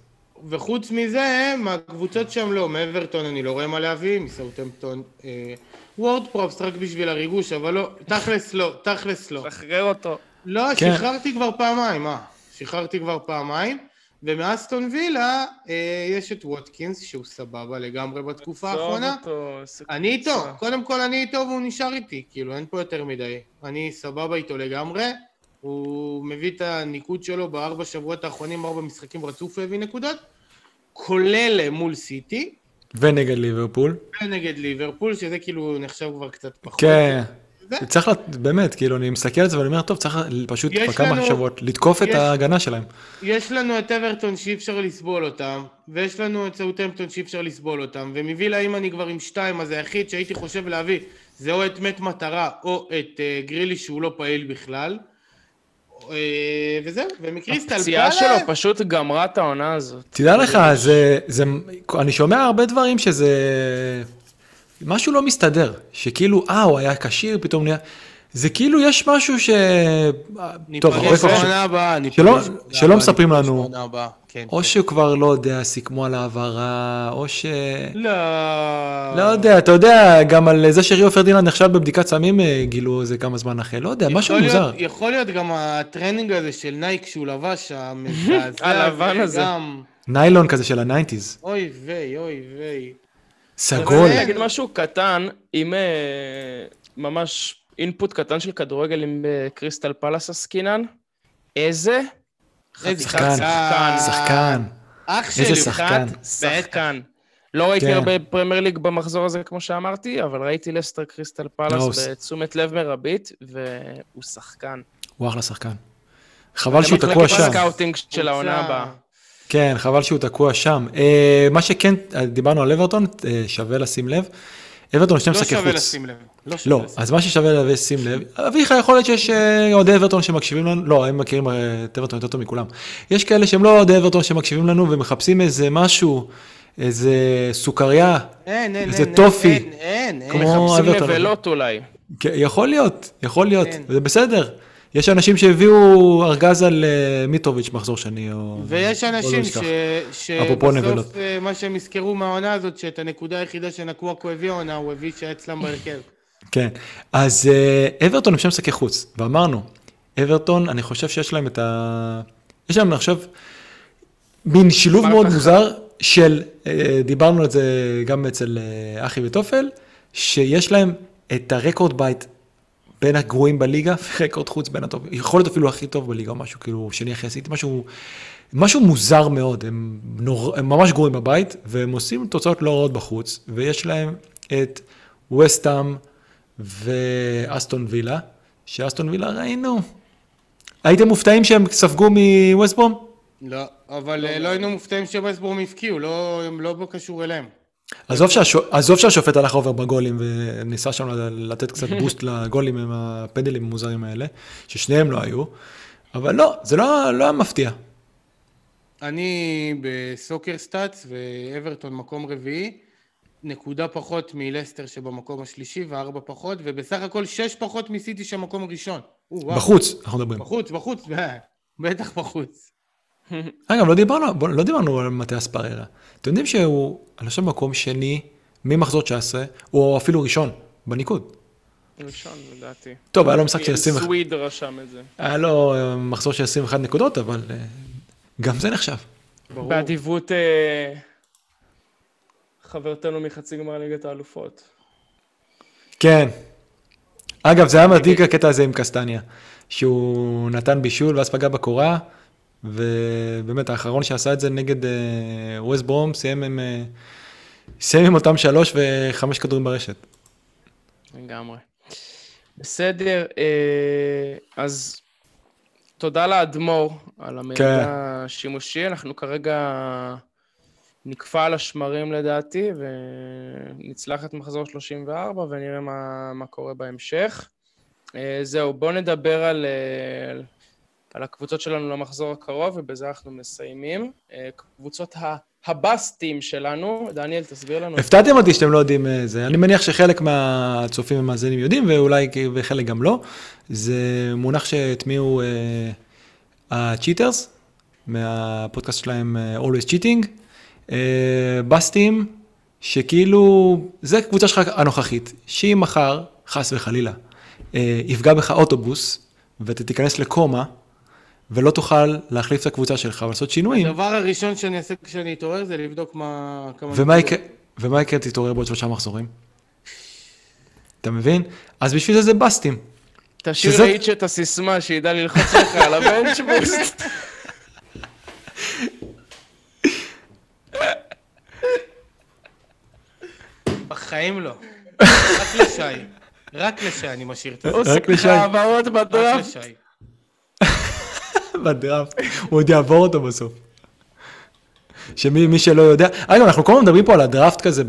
וחוץ מזה, מהקבוצות שם לא, מאברטון אני לא רואה מה להביא, מסאוטהמפטון. אה, וורד פרופס רק בשביל הריגוש, אבל לא, תכלס לא, תכלס לא. שחרר אותו. לא, כן. שחררתי כבר פעמיים, אה. שחררתי כבר פעמיים, ומאסטון וילה אה, יש את ווטקינס, שהוא סבבה לגמרי בתקופה האחרונה. אותו, אני איתו. קודם כל אני איתו והוא נשאר איתי, כאילו אין פה יותר מדי. אני סבבה איתו לגמרי, הוא מביא את הניקוד שלו בארבע שבועות האחרונים, ארבע משחקים רצוף הוא הביא נקודות, כולל מול סיטי, ונגד ליברפול. ונגד ליברפול, שזה כאילו נחשב כבר קצת פחות. כן. זה? צריך, לת- באמת, כאילו, אני מסתכל על זה ואני אומר, טוב, צריך פשוט כבר כמה לנו- שבועות לתקוף את יש- ההגנה שלהם. יש לנו את אברטון שאי אפשר לסבול אותם, ויש לנו את סאוטהמפטון שאי אפשר לסבול אותם, ומווילה אם אני כבר עם שתיים, אז היחיד שהייתי חושב להביא זה או את מת מטרה או את אה, גרילי שהוא לא פעיל בכלל. אה, וזהו, ומקריסטל הפציעה פלאס- שלו פשוט גמרה את העונה הזאת. תדע לך, זה, זה, אני שומע הרבה דברים שזה, משהו לא מסתדר, שכאילו, אה, הוא היה כשיר, פתאום נהיה, זה כאילו יש משהו ש... טוב, שלא- מספרים לנו. כן, או כן. שהוא כבר לא יודע, סיכמו על העברה, או ש... לא... לא יודע, אתה יודע, גם על זה שריו פרדיננד נכשל בבדיקת סמים, אה, גילו איזה כמה זמן אחרי, לא יודע, משהו יכול מוזר. להיות- יכול להיות גם הטרנינג הזה של נייקי שהוא לבש, המזעזע. הלבן זה הזה. גם- ניילון כזה של ה nineties. אוי ויי, אוי ויי. סגול. אני אגיד משהו קטן, אם אה, ממש input קטן של כדורגל עם אה, קריסטל פאלאס עסקינן, איזה איזה שחקן, שחקן. שחקן. אח איזה שלי, שחקן. חתיכת שחקן. לא ראיתי כן. הרבה פרמייר ליג במחזור הזה, כמו שאמרתי, אבל ראיתי לסטר קריסטל לא, פאלאס הוא- בתשומת לב מרבית, והוא שחקן. הוא אחלה שחקן. חבל שהוא זה תקוע מחלקת שם. ה scouting של העונה הבאה. כן, חבל שהוא תקוע שם. אה, מה שכן, אה, דיברנו על אוורטון, אה, שווה לשים לב. אוורטון שני לא משחקי שווה חוץ. לשים לב. לא שווה לא, לשים אז מה ששווה לשים לב, אביחי יכול להיות שיש אה, אוהדי אוורטון שמקשיבים לנו, לא, הם מכירים אה, את אוורטון יותר טוב מכולם. יש כאלה שהם לא אוהדי אוורטון שמקשיבים לנו ומחפשים איזה משהו, איזה סוכריה, אין, אין, איזה אין, toffee. אין, אין, אין. מחפשים. נבלות אולי. כן, יכול להיות, יכול להיות. זה בסדר. יש אנשים שהביאו ארגז על אה, מיטרוביץ' מחזור שני, או... ויש לא אנשים. ש- נבלות. שבסוף אה, מה שהם יזכרו מהעונה הזאת, שאת הנקודה היחידה שנקוואקו הביא העונה, הוא הביא שהיה אצלם בהרכב. כן, אז אה, אברטון הם שני משחקי חוץ, ואמרנו, אברטון, אני חושב שיש להם את ה... יש להם עכשיו מין שילוב מאוד. מוזר של, דיברנו על זה גם אצל אחי וטופל, שיש להם את הרקורד בית בין הגרועים בליגה, ורקורד חוץ בין הטוב, יכול להיות אפילו הכי טוב בליגה, או משהו כאילו שני הכי עשיתי, משהו, משהו מוזר מאוד, הם, נור, הם ממש גרועים בבית, והם עושים תוצאות לא רעות בחוץ, ויש להם את וסטאם ואסטון וילה, שאסטון וילה ראינו, הייתם מופתעים שהם ספגו מווסטבורם? לא, אבל אה, לא היינו מופתעים שווסטבורם הפקיעו, לא לא קשור אליהם. עזוב, שהשו... עזוב שהשופט הלך אובר בגולים וניסה שם לתת קצת בוסט לגולים עם הפנדלים המוזרים האלה, ששניהם לא היו, אבל לא, זה לא, לא היה מפתיע. אני בסוקר סטאצ ואברטון מקום רביעי, נקודה פחות מלסטר שבמקום השלישי וארבע פחות, ובסך הכל שש פחות מסיטי שהמקום הראשון. בחוץ, אנחנו מדברים. בחוץ, בחוץ, בטח בחוץ. אגב, לא דיברנו, לא דיברנו על מתיאס פררה. אתם יודעים שהוא, אני חושב, מקום שני ממחזור 19, או אפילו ראשון, בניקוד. ראשון, לדעתי. טוב, היה לו משחק של אל 20, סוויד רשם את זה. היה לו אה, מחזור של 21 נקודות, אבל אה, גם זה נחשב. ברור. באדיבות אה, חברתנו מחצי גמר ליגת האלופות. כן. אגב, זה היה מדאיג הקטע הזה עם קסטניה, שהוא נתן בישול ואז פגע בקורה, ובאמת האחרון שעשה את זה נגד ווסט ברום, סיים עם, אה, סיים עם אותם שלוש וחמש כדורים ברשת. לגמרי. בסדר, אה, אז תודה לאדמו"ר על המידע כן. השימושי. אנחנו כרגע נקפא על השמרים לדעתי, ונצלח את מחזור 34 ונראה מה, מה קורה בהמשך. אה, זהו, בואו נדבר על, על הקבוצות שלנו למחזור הקרוב, ובזה אנחנו מסיימים. אה, קבוצות ה- הבסטים שלנו, דניאל, תסביר לנו. הפתעתם אותי שאתם לא יודעים אה, זה, אני מניח שחלק מהצופים ומאזינים יודעים, ואולי וחלק גם לא. זה מונח שהטמיעו אה, הצ'יטרס, מהפודקאסט שלהם אה, Always Cheating. אה, בסטים, שכאילו, זה קבוצה שלך הנוכחית, שאם מחר, חס וחלילה, אה, יפגע בך אוטובוס, ואתה תיכנס לקומה, ולא תוכל להחליף את הקבוצה שלך ולעשות שינויים, הדבר הראשון שאני אעשה כשאני אתעורר זה לבדוק מה... כמה ומה. יקרה, ומה יקרה תתעורר בעוד שלושה מחזורים? אתה מבין? אז בשביל זה זה בסטים. תשאיר שזה- לאיץ' את הסיסמה, שידע ללחוץ לך על הבנצ'בוסט. בחיים לא. רק לשי. רק לשי אני משאיר את זה. עושה רק לך לשי. העברות רק בדראפט. לשי. בדראפט, הוא עוד יעבור אותו בסוף. שמי מי שלא יודע, אגב, אנחנו כל הזמן מדברים פה על הדראפט כזה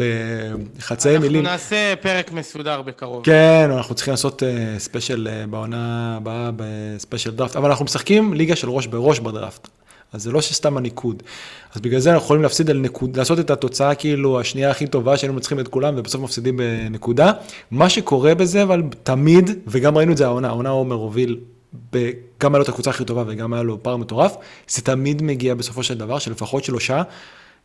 בחצאי אנחנו מילים. נעשה פרק מסודר בקרוב. כן, אנחנו צריכים לעשות אה, special אה, בעונה הבאה ב special draft, אבל אנחנו משחקים ליגה של ראש בראש בדראפט. אז זה לא שסתם הניקוד. אז בגלל זה אנחנו יכולים להפסיד על נקוד, לעשות את התוצאה כאילו השנייה הכי טובה שהיינו מנצחים את כולם ובסוף מפסידים בנקודה. מה שקורה בזה אבל תמיד, וגם ראינו את זה העונה, העונה עומר הוביל, גם היה לו את הקבוצה הכי טובה וגם היה לו פער מטורף, זה תמיד מגיע בסופו של דבר שלפחות שלושה,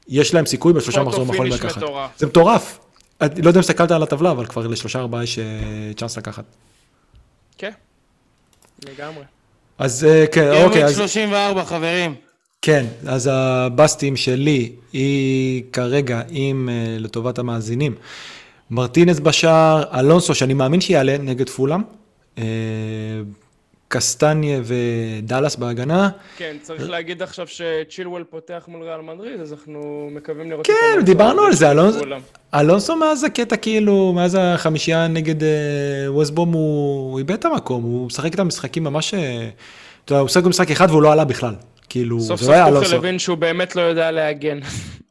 יש להם סיכוי בשלושה מחזורים יכולים finish לקחת. מטורף. זה מטורף. אני לא יודע אם הסתכלת על הטבלה, אבל כבר לשלושה ארבעה יש אה, צ'אנס לקחת. כן, לגמרי. אז אה, כן, אוקיי, אז 34 חברים. כן, אז ה bus team שלי היא כרגע, אם אה, לטובת המאזינים, מרטינס בשער, אלונסו, שאני מאמין שיעלה נגד פולאם, קסטניה ודאלאס בהגנה, כן, צריך להגיד עכשיו שצ'ילוול פותח מול ריאל מדריד, אז אנחנו מקווים לראות... כן, דיברנו על זה. אלונסו מאז הקטע כאילו, מאז החמישייה נגד אה, ווסטבום, הוא איבד את המקום, הוא משחק את המשחקים ממש, אה, אתה יודע, הוא משחק במשחק אחד והוא לא עלה בכלל, כאילו, סוף זה סוף לא היה טוחל אלונסו. הבין שהוא באמת לא יודע להגן.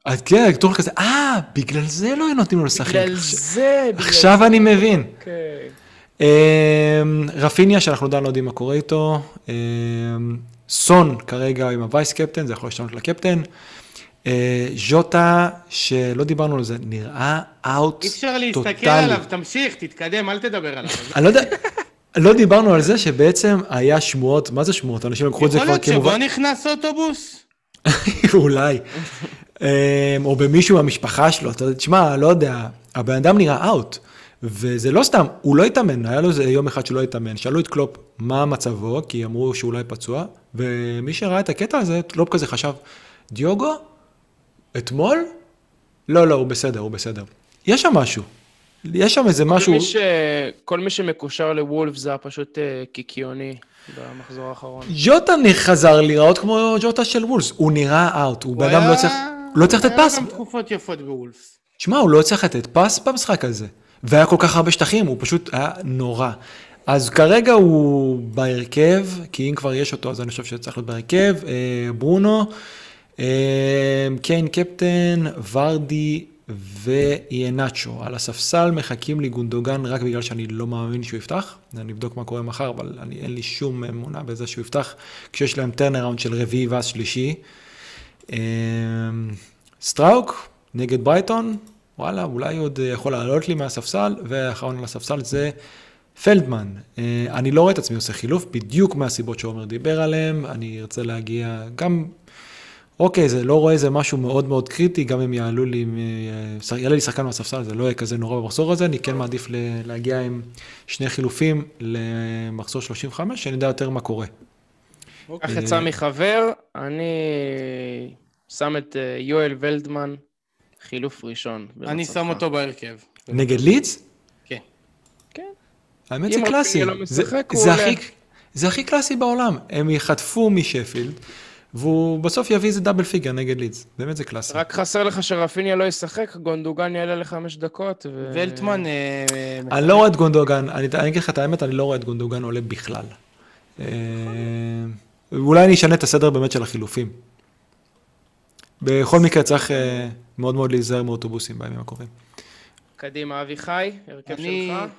אז כן, טוחל כזה, אה, בגלל זה לא נותנים לו לשחק. בגלל זה, בגלל עכשיו אני מבין. כן. אמ, רפיניה, שאנחנו עדיין לא יודעים מה קורה איתו. אמ, סון כרגע עם הווייס קפטן, זה יכול להשתנות לקפטן. אה, ז'וטה, שלא דיברנו על זה, נראה אאוט אי אפשר להסתכל טוטאלי. עליו, תמשיך, תתקדם, אל תדבר עליו. אני לא יודע, לא דיברנו על זה שבעצם היה שמועות, מה זה שמועות? אנשים לקחו את זה יכול כבר להיות שבו כמובן, נכנס אוטובוס? אולי. אמ, או במישהו מהמשפחה שלו, אתה יודע, תשמע, לא יודע, הבן אדם נראה out. וזה לא סתם, הוא לא התאמן, היה לו איזה יום אחד שלא התאמן, שאלו את קלופ מה מצבו, כי אמרו שאולי פצוע, ומי שראה את הקטע הזה, קלופ כזה חשב, דיוגו? אתמול? לא, לא, הוא בסדר, הוא בסדר. יש שם משהו. יש שם איזה משהו... כל מי ש- כל מי שמקושר לוולף זה היה פשוט אה, קיקיוני במחזור האחרון. ג'וטה חזר להיראות כמו ג'וטה של וולבס, הוא נראה out, הוא בן אדם לא צריך, לא צריך לתת היה פס. גם תקופות יפות בוולפס. שמע, הוא לא צריך לתת פס במשחק הזה. והיה כל כך הרבה שטחים, הוא פשוט היה נורא. אז כרגע הוא בהרכב, כי אם כבר יש אותו, אז אני חושב שצריך להיות בהרכב. אה, ברונו, אה, קיין קפטן, ורדי ואיינצ'ו. על הספסל מחכים לי גונדוגן רק בגלל שאני לא מאמין שהוא יפתח. אני אבדוק מה קורה מחר, אבל אני, אין לי שום אמונה בזה שהוא יפתח, כשיש להם turnaround של רביעי ואז שלישי. אה, סטרוייק נגד ברייטון, וואלה, אולי עוד יכול לעלות לי מהספסל, והאחרון על הספסל זה ולטמן. אה, אני לא רואה את עצמי עושה חילוף, בדיוק מהסיבות שעומר דיבר עליהן, אני ארצה להגיע גם, אוקיי, זה לא רואה איזה משהו מאוד מאוד קריטי, גם אם יעלו לי, אה, יעלה לי שחקן מהספסל, זה לא יהיה כזה נורא במחזור הזה, אני כן מעדיף להגיע עם שני חילופים למחזור 35, שאני יודע יותר מה קורה. קח עצה מחבר, אני שם את אה, יואל ולדמן, חילוף ראשון. אני. שם אותו בהרכב. נגד לידס? כן. כן. האמת זה קלאסי, לא זה. הכי, זה הכי קלאסי בעולם, הם יחטפו משפילד, והוא בסוף יביא איזה דאבל פיגר נגד לידס, באמת זה קלאסי. רק חסר לך שרפיניה לא ישחק, גונדוגן יעלה לחמש דקות. ו... ולטמן... אה, אני לא רואה את גונדוגן, אני, אני אגיד לך את האמת, אני לא רואה את גונדוגן עולה בכלל. אה, אולי אני אשנה את הסדר באמת של החילופים. בכל מקרה צריך אה, מאוד מאוד להיזהר מאוטובוסים בימים הקרובים. קדימה, אביחי, הרכב אני, שלך.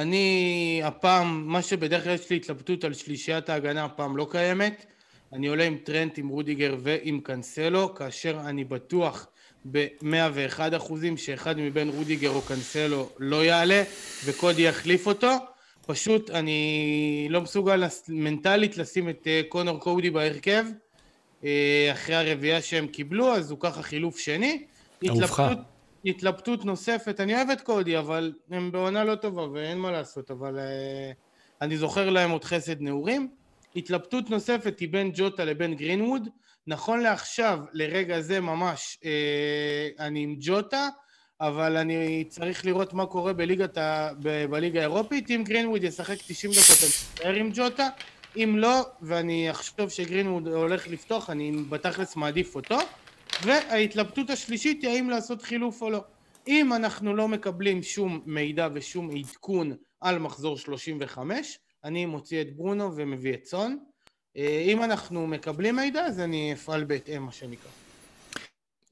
אני הפעם, מה שבדרך כלל יש לי התלבטות על שלישיית ההגנה, הפעם לא קיימת. אני עולה עם טרנט, עם רודיגר ועם קנסלו, כאשר אני בטוח ב-101 אחוזים שאחד מבין רודיגר או קנסלו לא יעלה וקודי יחליף אותו. פשוט אני לא מסוגל לס- מנטלית לשים את אה, קונור קודי בהרכב אה, אחרי הרביעייה שהם קיבלו, אז הוא ככה חילוף שני. התלבטות, התלבטות נוספת, אני אוהב את קודי, אבל הם בעונה לא טובה ואין מה לעשות, אבל אה, אני זוכר להם עוד חסד נעורים. התלבטות נוספת היא בין ג'וטה לבין גרינווד. נכון לעכשיו, לרגע זה ממש, אה, אני עם ג'וטה, אבל אני צריך לראות מה קורה בליגת ה... ב- בליגה האירופית. אם גרינווד ישחק 90 דקות, אני אשאר עם ג'וטה. אם לא, ואני אחשוב שגרינווד הולך לפתוח, אני בתכלס מעדיף אותו. וההתלבטות השלישית היא האם לעשות חילוף או לא. אם אנחנו לא מקבלים שום מידע ושום עדכון על מחזור 35, אני מוציא את ברונו ומביא את סון. אה, אם אנחנו מקבלים מידע, אז אני אפעל בהתאם, מה שנקרא.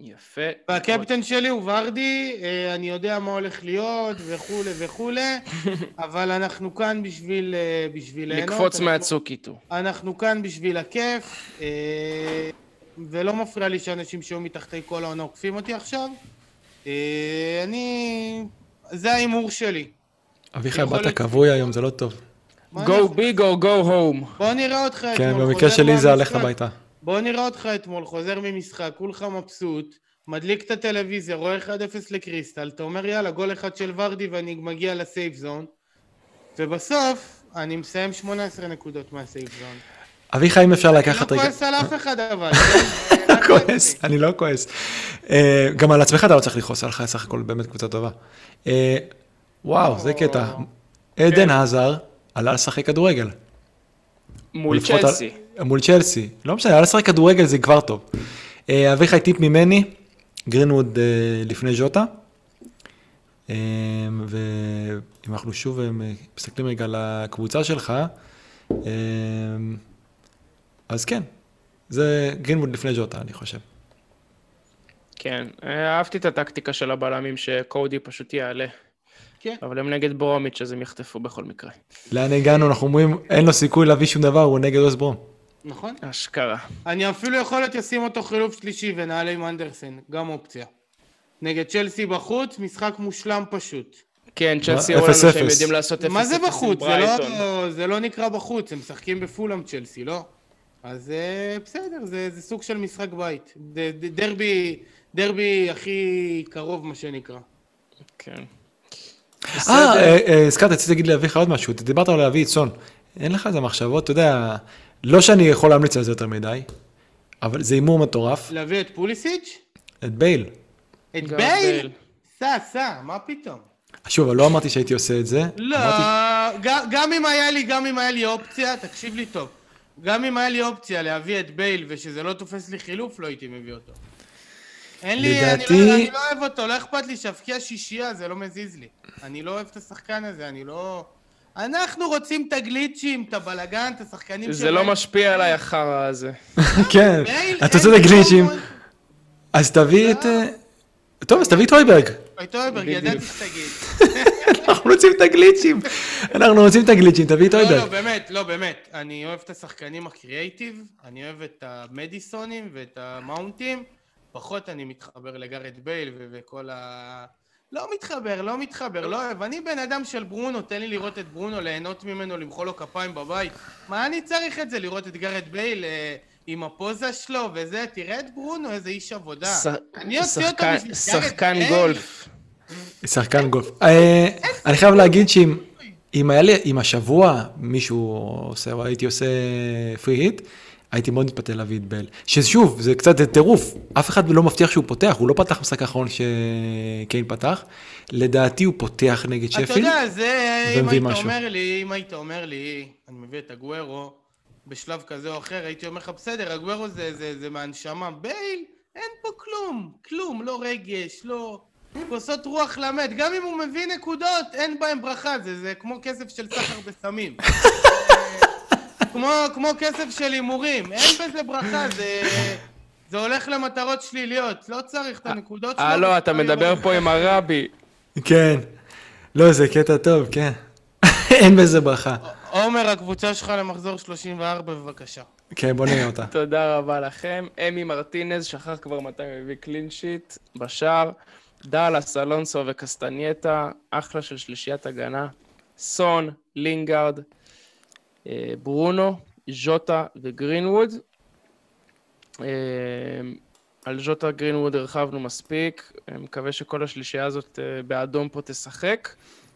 יפה. והקפטן שלי הוא ורדי, אה, אני יודע מה הולך להיות וכולי וכולי, אבל אנחנו כאן בשביל, אה, בשביל ליהנות. לקפוץ מהצוק איתו. אנחנו כאן בשביל הכיף, ולא מפריע לי שאנשים שהיו מתחתי כל העונה עוקפים אותי עכשיו. אה, אני... זה ההימור שלי. אביחי, באת כבוי היום, זה לא טוב. go big or go home. בוא נראה אותך אתמול. כן, במקרה שלי זה הלך מהמשחק. הביתה. בוא נראה אותך אתמול, חוזר ממשחק, כולך מבסוט, מדליק את הטלוויזיה, רואה 1-0 לקריסטל, אתה אומר יאללה, גול אחד של ורדי ואני מגיע לסייף זון, ובסוף אני מסיים 18 נקודות מהסייף זון. אביחי, אם אפשר אני לקחת לא רגע... כועס על אף אחד אבל. לא כועס, אני לא כועס. אה, גם על עצמך אתה לא צריך לכעוס, היה לך סך הכל באמת קבוצה טובה. אה, וואו, זה קטע. עדן עזר עלה לשחק כדורגל. מול צ'לסי. מול צ'לסי. לא משנה, עלה לשחק כדורגל זה כבר טוב. אה, אביחי, טיפ ממני, גרינווד לפני ז'וטה. ואם אנחנו שוב מסתכלים רגע על הקבוצה שלך, אז כן, זה גרינווד לפני ז'וטה, אני חושב. כן, אהבתי את הטקטיקה של הבלמים שקודי פשוט יעלה. כן. אבל הם נגד ברומיץ' אז הם יחטפו בכל מקרה. לאן הגענו? אנחנו אומרים, אין לו סיכוי להביא שום דבר, הוא נגד ווסט ברום. נכון. אשכרה. אני אפילו יכול להיות אשים אותו חילוף שלישי ונעלה עם אנדרסן, גם אופציה. נגד צ'לסי בחוץ, משחק מושלם פשוט. כן, צ'לסי מה? אמרו לנו שהם. יודעים לעשות 0-0 מה זה בחוץ? לא, זה לא נקרא בחוץ, הם משחקים בפולאם צ'לסי, לא? אז אה, בסדר, זה, זה סוג של משחק בית. ד, ד, דרבי, דרבי הכי קרוב, מה שנקרא. כן. אה, אה, אה, הזכרת, רציתי להגיד לאביך עוד משהו, אתה דיברת על להביא את סון. אין לך איזה מחשבות, אתה יודע, לא שאני יכול להמליץ על זה יותר מדי, אבל זה הימור מטורף. להביא את פוליסיץ'? את בייל. את בייל? סע, סע, מה פתאום? שוב, לא אמרתי שהייתי עושה את זה. לא, אמרתי- גם, גם אם היה לי, גם אם היה לי אופציה, תקשיב לי טוב. גם אם היה לי אופציה להביא את בייל ושזה לא תופס לי חילוף, לא הייתי מביא אותו. אין לי, אני, לדעתי- לא, אני לא אוהב אותו, לא אכפת לי שאבקיע שישייה, זה לא מזיז לי. אני לא אוהב את השחקן הזה, אני לא... אנחנו רוצים את הגליצ'ים, את הבלגן, את השחקנים זה לא משפיע עליי החרא הזה. כן, אתה רוצה לי גליצ'ים, כמוהו. אז תביא את... טוב, אז תביא את הויברג. את אויברג, ידעתי. שתגיד. אנחנו רוצים את הגליצ'ים. אנחנו רוצים את הגליצ'ים, תביא את לא, לא, הויברג. באמת, לא, באמת. אני אוהב את השחקנים הקריאייטיב, אני אוהב את המדיסונים ואת המאונטים. פחות אני מתחבר לגארת' בייל וכל ה... לא מתחבר, לא מתחבר, לא אוהב. אני בן אדם של ברונו, תן לי לראות את ברונו, ליהנות ממנו, למחוא לו כפיים בבית. מה אני צריך את זה, לראות את גארת' בייל אה, עם הפוזה שלו וזה? תראה את ברונו, איזה איש עבודה. ש- אני אוציא אותו בשביל שחקן. גולף. שחקן גולף. אה, אני חייב להגיד שאם אם היה לי, אם השבוע מישהו עושה, או הייתי עושה פרי היט, הייתי מאוד מתפתה להביא את בל. ששוב, זה קצת טירוף, אף אחד לא מבטיח שהוא פותח, הוא לא פתח במשחק האחרון שקיין פתח. לדעתי הוא פותח נגד אתה שפילד. יודע, זה, אם ומביא היית משהו. אומר לי, אם היית אומר לי, אני מביא את הגוורו בשלב כזה או אחר, הייתי אומר לך, בסדר, הגוורו זה, זה, זה מהנשמה. בייל, אין פה כלום, כלום, לא רגש, לא... כוסות רוח למת, גם אם הוא מביא נקודות, אין בהם ברכה, זה, זה כמו כסף של סחר בסמים. כמו, כמו כסף של הימורים, אין בזה ברכה, זה, זה הולך למטרות שליליות, לא צריך את הנקודות שלו. אה, לא, אתה וסתם מדבר פה עם הרבי. כן. לא, זה קטע טוב, כן. אין בזה ברכה. עומר, הקבוצה שלך למחזור 34, בבקשה. כן, בוא נראה אותה. תודה רבה לכם. אמי מרטינז, שכח כבר מתי הוא הביא clean sheet בשער. דאלאס, אלונסו וקסטנייטה, אחלה של שלישיית הגנה. סון, לינגארד, אה, ברונו, ז'וטה וגרינווד. אה, על ז'וטה גרינווד הרחבנו מספיק, מקווה שכל השלישייה הזאת אה, באדום פה תשחק.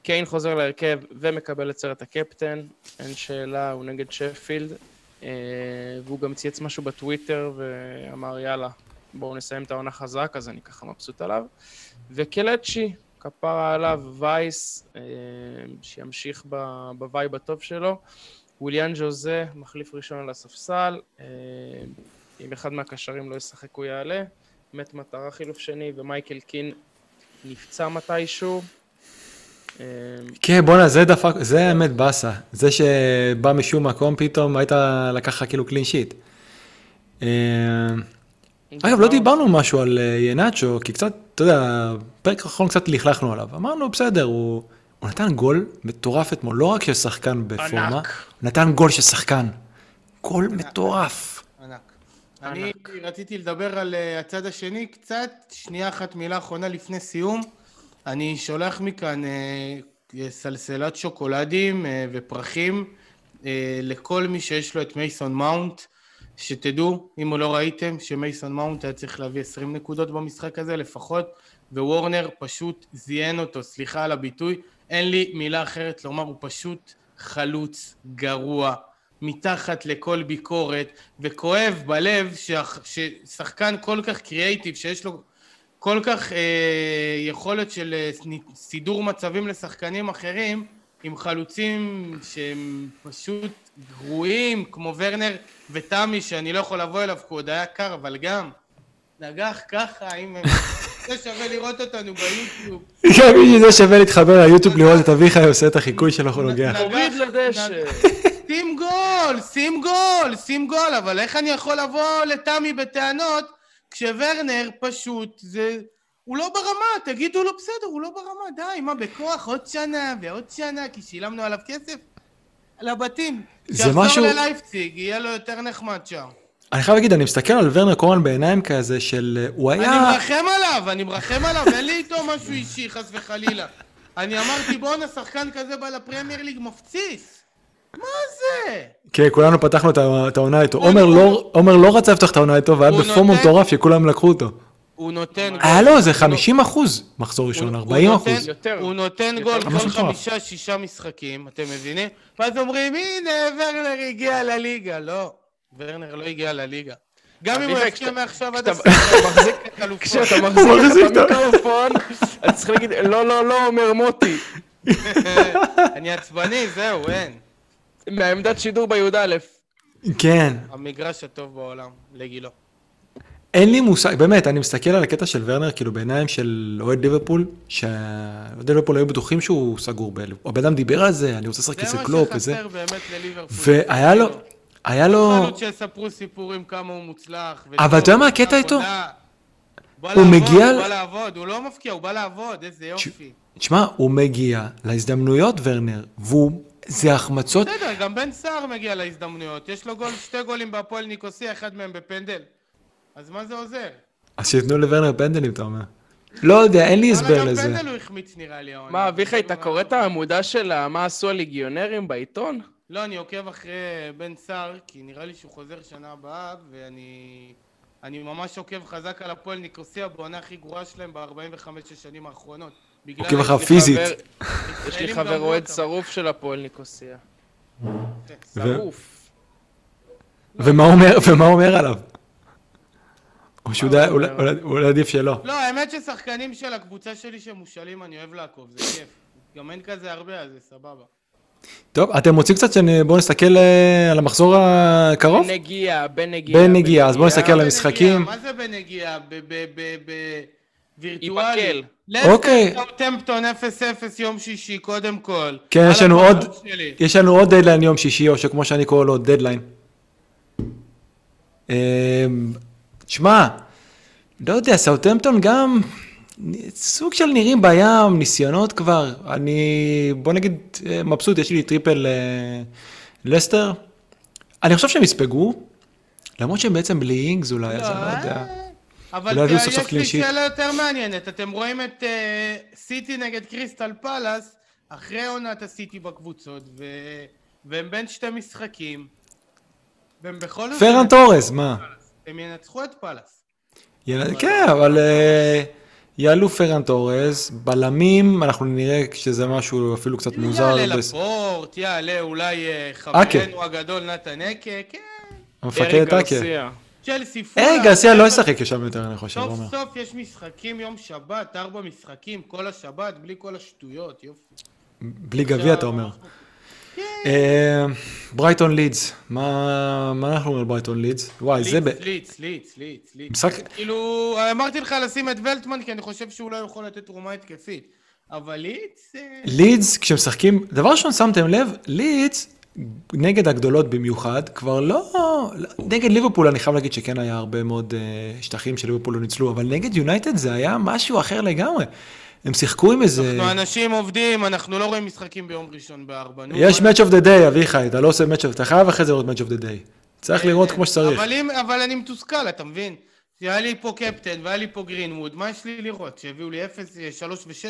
קיין חוזר להרכב ומקבל את סרט הקפטן, אין שאלה, הוא נגד שפילד. אה, והוא גם צייץ משהו בטוויטר ואמר, יאללה, בואו נסיים את העונה חזק, אז אני ככה מבסוט עליו. וקלצ'י, כפרה עליו, וייס, אה, שימשיך ב vibe הטוב שלו. וויליאן ג'וזה, מחליף ראשון על הספסל. אה, אם אחד מהקשרים לא ישחק הוא יעלה. מת מטרה חילוף שני, ומייקל קין נפצע מתישהו. כן, בואנה, זה דפק, זה האמת באסה. זה שבא משום מקום, פתאום היית לקח כאילו קלין שיט. אה, אגב, לא דיברנו משהו על אה, ינאצ'ו, כי קצת, אתה יודע, פרק האחרון קצת לכלכנו עליו. אמרנו, בסדר, הוא, הוא נתן גול מטורף אתמול, לא רק של שחקן בפורמה. הוא נתן גול של שחקן. גול מטורף. ענק. אני. רציתי לדבר על אה, הצד השני קצת, שנייה אחת מילה אחרונה לפני סיום. אני שולח מכאן אה, סלסלת שוקולדים אה, ופרחים אה, לכל מי שיש לו את מייסון מאונט. שתדעו, אם לא ראיתם, שמייסון מאונט היה צריך להביא 20 נקודות במשחק הזה לפחות, ווורנר פשוט זיין אותו, סליחה על הביטוי, אין לי מילה אחרת לומר, הוא פשוט חלוץ גרוע, מתחת לכל ביקורת, וכואב בלב שח- ששחקן כל כך קריאייטיב, שיש לו כל כך אה, יכולת של אה, סידור מצבים לשחקנים אחרים, עם חלוצים שהם פשוט גרועים, כמו ורנר ותמי, שאני לא יכול לבוא אליו כי הוא עוד היה קר, אבל גם נגח ככה, אם הם... זה שווה לראות אותנו ביוטיוב. גם בשביל זה שווה להתחבר ליוטיוב לראות את אביחי עושה את החיקוי שלו, נוגח. תוריד לדשא. שים גול, שים גול, שים גול, אבל איך אני יכול לבוא לתמי בטענות כשוורנר פשוט זה... הוא לא ברמה, תגידו לו בסדר, הוא לא ברמה, די, מה בכוח, עוד שנה ועוד שנה, כי שילמנו עליו כסף? לבתים. זה משהו- שיחזור ללייפציג, יהיה לו יותר נחמד שם. אני חייב להגיד, אני מסתכל על ורנר קורן בעיניים כזה של... הוא אני היה... מרחם עליו, אני מרחם עליו, אין לי איתו משהו אישי, חס וחלילה. אני אמרתי, בואנה, שחקן כזה בא לפרמייר ליג מפציץ. מה זה? כן, כולנו פתחנו את העונה איתו. עומר לא- עומר לא רצה לפתוח את העונה איתו, והיה נותן- מטורף שכולם לקחו אותו. הוא נותן היה גול. לו איזה 50 אחוז מחזור ראשון, הוא- 40 הוא אחוז. הוא נותן. גול כל מטורף. חמישה, שישה משחקים, אתם מבינים? ואז אומרים, הנה, ורנר הגיע לליגה. לא, ורנר לא הגיע לליגה. גם אם הוא יפקיע מעכשיו עד הסוף. כשאתה הוא מחזיק את המיקרופון, אתה צריך להגיד, לא, לא, לא, אומר מוטי. אני עצבני, זהו, אין. מהעמדת שידור בי"א. כן. המגרש הטוב בעולם, לגילו. אין לי מושג, באמת, אני מסתכל על הקטע של ורנר, כאילו בעיניים של אוהד ליברפול, שאוהד ליברפול היו בטוחים שהוא סגור בליברפול. הבן אדם דיבר על זה, אני רוצה לשחק זה מה קלופ וזה. שחסר באמת לליברפול. והיה לו, היה לו, חלוץ שיספרו סיפורים כמה הוא מוצלח. אבל אתה יודע מה הקטע איתו? הוא מגיע הוא בא לעבוד, הוא לא מפקיע, הוא בא לעבוד, איזה יופי. תשמע, הוא מגיע להזדמנויות, ורנר, והוא, זה החמצות, בסדר, גם בן סער מגיע להזדמנויות. יש לו גול, שתי גולים בהפועל ניקוסיה, אחד מהם בפנדל. אז מה זה עוזר? אז שייתנו לוורנר פנדלים, אתה אומר. לא יודע, אין לי הסבר גם לזה. פנדל הוא החמיץ נראה לי העונה. מה, אביחי, אתה קורא את העמודה של מה עשו הליגיונרים בעיתון? לא, אני עוקב אחרי בן סער, כי נראה לי שהוא חוזר שנה הבאה, ואני... אני ממש עוקב חזק על הפועל ניקוסיה בעונה הכי גרועה שלהם ב-45 השנים האחרונות. עוקב אחריו פיזית. יש לי חבר אוהד. שרוף של הפועל ניקוסיה. ו- שרוף. ומה אומר, ומה הוא אומר עליו? או שהוא מה יודע, הוא אולי- אומר? אולי- אולי עדיף שלא. לא, האמת ששחקנים של הקבוצה שלי שמושאלים אני אוהב לעקוב, זה כיף. גם אין כזה הרבה, אז זה סבבה. טוב, אתם רוצים קצת שבואו נסתכל אה, על המחזור הקרוב? בנגיעה, בנגיעה. בנגיעה, אז בואו נסתכל על המשחקים. מה זה בנגיעה? וירטואלי. אוקיי. לסטר סאוטהמפטון 0-0 יום שישי, קודם כל. כן, יש לנו עוד, שלי. יש לנו עוד דדליין יום שישי, או שכמו שאני קורא לו, דדליין. אמ, שמע, לא יודע, סאוטהמפטון גם סוג של נראים בים, ניסיונות כבר. אני, בוא נגיד, אה, מבסוט, יש לי triple אה, לסטר. אני חושב שהם יספגו, למרות שהם בעצם בלי אינגס אולי, אז אני לא יודע. אה, אבל סוף יש לי. שאלה יותר מעניינת. אתם רואים את אה, סיטי נגד קריסטל פלאס, אחרי עונת הסיטי בקבוצות, ו... והם בין שתי משחקים, והם בכל זאת... פרן תורס, מה? הם ינצחו את פלאס. יל- כן, אבל אה, יעלו פרן תורס, בלמים, אנחנו נראה שזה משהו אפילו קצת מוזר. יעלה בס- לפורט, יעלה אולי אה, אקה. חברנו הגדול נתן אקה, כן, המפקד. גרסיה. צ'לסי פולה. אה, גרסיה לא ישחק שם יותר, אני חושב, סוף. סוף יש משחקים יום שבת, ארבע משחקים, כל השבת, בלי כל השטויות, יופי. בלי גביע, אתה אומר. אה, ברייטון לידס, מה אנחנו אומרים על ברייטון לידס? וואי, זה... ב- ליץ, ליץ, ליץ. משחק... כאילו, אמרתי לך לשים את ולטמן, כי אני חושב שהוא לא יכול לתת תרומה התקפית. אבל ליץ... אה, לידס, כשמשחקים, דבר ראשון שמתם לב, לידס, נגד הגדולות במיוחד, כבר לא... נגד ליברפול אני חייב להגיד שכן היה הרבה מאוד אה, שטחים של ליברפול לא ניצלו, אבל נגד יונייטד זה היה משהו אחר לגמרי. הם שיחקו עם איזה... אנחנו אנשים עובדים, אנחנו לא רואים משחקים ביום ראשון בארבע. יש match of the day, אביחי, אתה לא עושה match of... אתה חייב אחרי זה לראות match of the day. צריך לראות כמו שצריך. אבל, אם, אבל אני מתוסכל, אתה מבין? היה לי פה קפטן והיה לי פה גרינווד, מה יש לי לראות? שהביאו לי 0, 3 ו-6.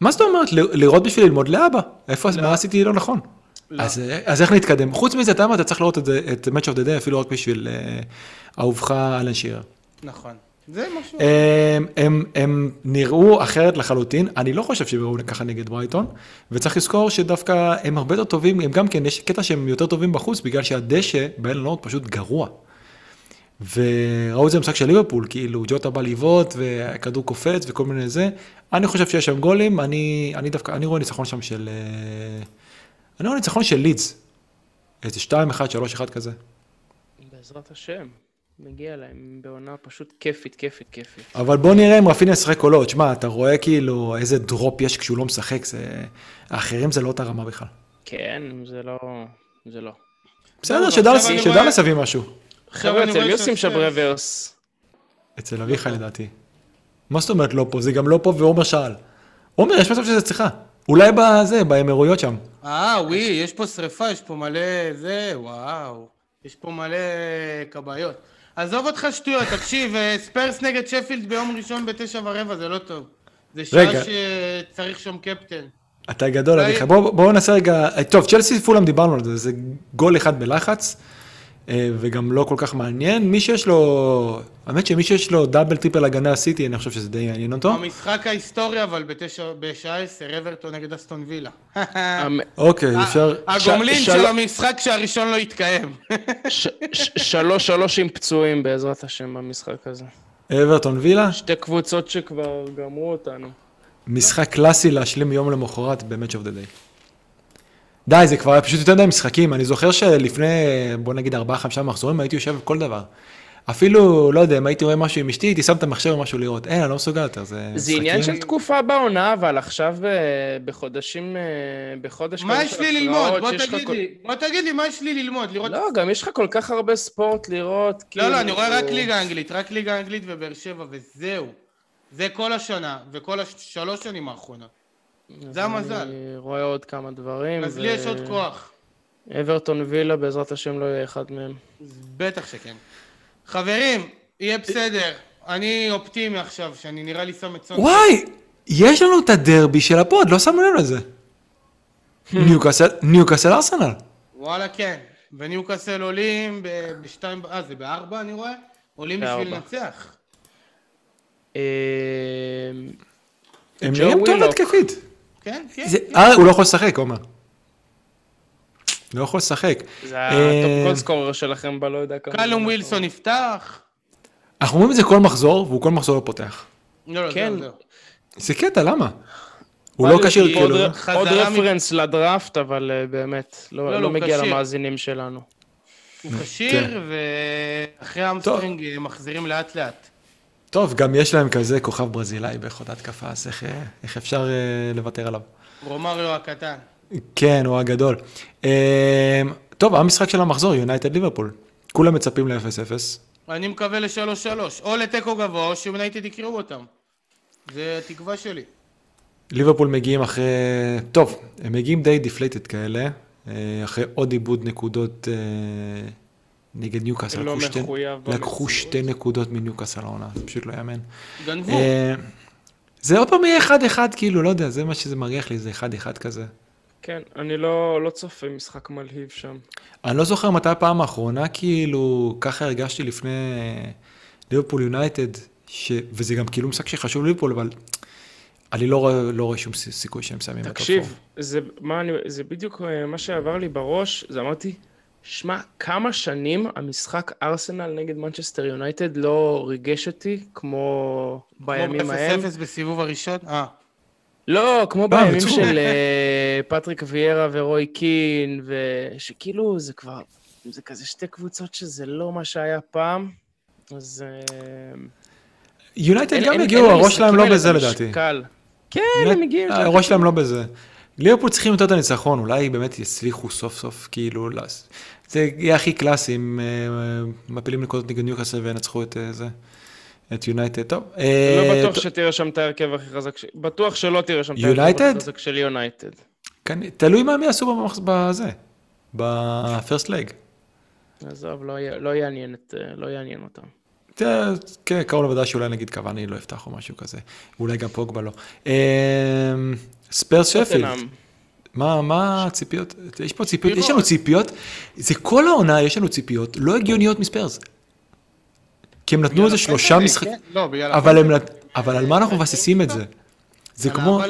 מה זאת אומרת? לראות בשביל ללמוד לאבא. איפה, מה עשיתי לא נכון? לא. אז, אה, אז איך נתקדם? חוץ מזה, אתה מה, אתה צריך לראות את את match of the day, אפילו רק בשביל אה, אהובך אלן שירר. נכון. זה משהו... הם, הם, הם נראו אחרת לחלוטין, אני לא חושב שהם נראו ככה נגד ברייטון, וצריך לזכור שדווקא הם הרבה יותר טובים, הם גם כן, יש קטע שהם יותר טובים בחוץ, בגלל שהדשא באלנורד פשוט גרוע. וראו את זה במשחק של ליברפול, כאילו ג'וטה בא לבעוט, והכדור קופץ וכל מיני זה. אני חושב שיש שם גולים, אני, אני דווקא, אני רואה ניצחון שם של... אני רואה ניצחון של לידס. איזה 2-1, 3-1 כזה. בעזרת השם. מגיע להם בעונה פשוט כיפית, כיפית, כיפית. אבל בוא נראה אם רפיניה ישחק או לא. תשמע, אתה רואה כאילו איזה דרופ יש כשהוא לא משחק, זה... האחרים זה לא אותה רמה בכלל. כן, זה לא... זה לא. בסדר, אני שדאלס רואה- יביא משהו. חבר'ה, אצל מי עושים שם רוורס? אצל אביחי לדעתי. מה זאת אומרת לא פה? זה גם לא פה ועומר שאל. עומר, יש מצב שזה אצלך. אולי בזה, באמירויות שם. אה, וואי, יש פה שריפה, יש פה מלא... זה, וואו. יש פה מלא כבאיות. עזוב אותך שטויות, תקשיב, אה, ספרס נגד שפילד ביום ראשון בתשע ורבע, זה לא טוב. זה שעה רגע. שצריך שם קפטן. אתה גדול, אביחי. בואו בוא נעשה רגע... טוב, צ'לסי פולאם דיברנו על זה, זה גול אחד בלחץ, אה, וגם לא כל כך מעניין. מי שיש לו... האמת שמי שיש לו double triple הגנה סיטי, אני חושב שזה די יעניין אותו. המשחק ההיסטורי, אבל בתשע, בשעה עשר, אברטון נגד אסטון וילה. המ- אוקיי, אפשר... הגומלין של המשחק שהראשון לא יתקיים. שלוש שלוש עם פצועים בעזרת השם במשחק הזה. אברטון וילה, שתי קבוצות שכבר גמרו אותנו. משחק קלאסי להשלים יום למחרת ב-Match of the Day. די, זה כבר היה פשוט יותר מדי משחקים. אני זוכר שלפני, בוא נגיד, ארבעה, חמישה מחזורים, הייתי יושב בכל דבר. אפילו, לא יודע, אם הייתי רואה משהו עם אשתי, הייתי שם את המחשב או משהו לראות. אין, אני לא מסוגל יותר, זה זה עניין של משחקים- תקופה בעונה, אבל עכשיו אה, בחודשים, אה, בחודש מה יש לי ללמוד? בוא תגיד כל- לי. בוא תגיד לי, מה יש לי ללמוד? לראות... לא, גם יש לך כל כך הרבה ספורט לראות. לא, לא, כאילו- אני רואה רק ליגה אנגלית, רק ליגה אנגלית ובאר שבע, וזהו. זה כל השנה, וכל השלוש שנים האחרונות. זה המזל. אני רואה עוד כמה דברים. אז ו- לי יש עוד כוח. אברטון וילה, בעזרת השם לא יהיה אחד מהם. בטח שכן. חברים, יהיה בסדר. אני אופטימי עכשיו, שאני נראה לי שם את סון. וואי, יש לנו את הדרבי של ה pod, לא שמנו לב לזה. ניוקאסל, ניוקאסל ארסנל. וואלה, כן. וניוקאסל עולים ב- בשתיים, אה, זה בארבע אני רואה? עולים בשביל בארבע. לנצח. אה, הם נראים טוב. התקפית. כן, כן. זה- כן. אה, הוא לא יכול לשחק, עומר. לא יכול לשחק. זה אה, ה top goalscorer שלכם בלא יודע כמה. קלום ווילסון יפתח. אנחנו אומרים את זה כל מחזור, והוא כל מחזור לא פותח. לא, לא, כן. זה קטע, למה? הוא לא כשיר כאילו. עוד reference לדראפט, אבל אה, באמת, לא, לא מגיע. למאזינים שלנו. הוא כן. כשיר, ואחרי hamstring אה, מחזירים לאט לאט. טוב, גם יש להם כזה כוכב ברזילאי באיכות התקפה, אז איך, איך אפשר אה, לוותר עליו? רומריו הקטן. כן, הוא הגדול. אה, טוב, המשחק של המחזור, יונייטד ליברפול. כולם מצפים ל-0-0. אני מקווה לשלוש שלוש. או לתיקו גבוה, או שיונייטד יקרעו אותם. זה התקווה שלי. ליברפול מגיעים אחרי, טוב, הם מגיעים די depleted כאלה, אה, אחרי עוד איבוד נקודות אה, נגד ניוקאסל. לא לקחו שתי- לקחו. שתי נקודות מניוקאסל העונה, זה פשוט לא יאמן. גנבו. אה, זה עוד פעם יהיה 1-1, כאילו, לא יודע, זה מה שזה מריח לי, זה 1-1 כזה. כן, אני לא לא צופה משחק מלהיב שם. אני לא זוכר מתי הפעם האחרונה, כאילו, ככה הרגשתי לפני אה, ליברפול יונייטד, ש... וזה גם כאילו משחק שחשוב ליברפול, אבל אני לא רואה, לא רואה שום סיכוי שהם מסיימים ב top תקשיב, four. זה, מה אני, זה בדיוק אה, מה שעבר לי בראש, זה אמרתי, שמע, כמה שנים המשחק ארסנל נגד מנצ'סטר יונייטד לא ריגש אותי כמו בימים כמו ההם. ב-0-0 בסיבוב הראשון? אה. לא, כמו אה, בימים. של אה, פטריק ויירה ורוי קין, ושכאילו זה כבר, זה כזה שתי קבוצות שזה לא מה שהיה פעם, אז... אה, יונייטד גם הגיעו, הראש שלהם למשחקים לא האלה בזה לדעתי. כן, הם הגיעו. הראש שלהם לא בזה. ליברפול צריכים יותר את הניצחון, אולי באמת יצליחו סוף סוף, כאילו, לס- זה יהיה הכי קלאסי אם אה, מפילים נקודות נגד ניוקאסל וינצחו את אה, זה, את יונייטד. טוב. לא אה, בטוח טוב, שתראה שם את ההרכב הכי חזק, בטוח שלא תראה שם את? ההרכב הכי חזק של יונייטד. כן, תלוי מה הם יעשו במחז- בזה, בפרסט לג. עזוב, לא לא לא יעניין אותם. תראה, כן, קרוב לוודאי שאולי נגיד קוואני לא יפתח או משהו כזה. אולי גם פוגבה לא. אה, ספיירס שפילד. מה, מה הציפיות? יש פה ציפיות, יש לנו ציפיות, זה כל העונה יש לנו ציפיות לא הגיוניות מספיירס. כי הם נתנו איזה שלושה משחקים, לא, בגלל... אבל על מה אנחנו מבססים את זה? זה כמו.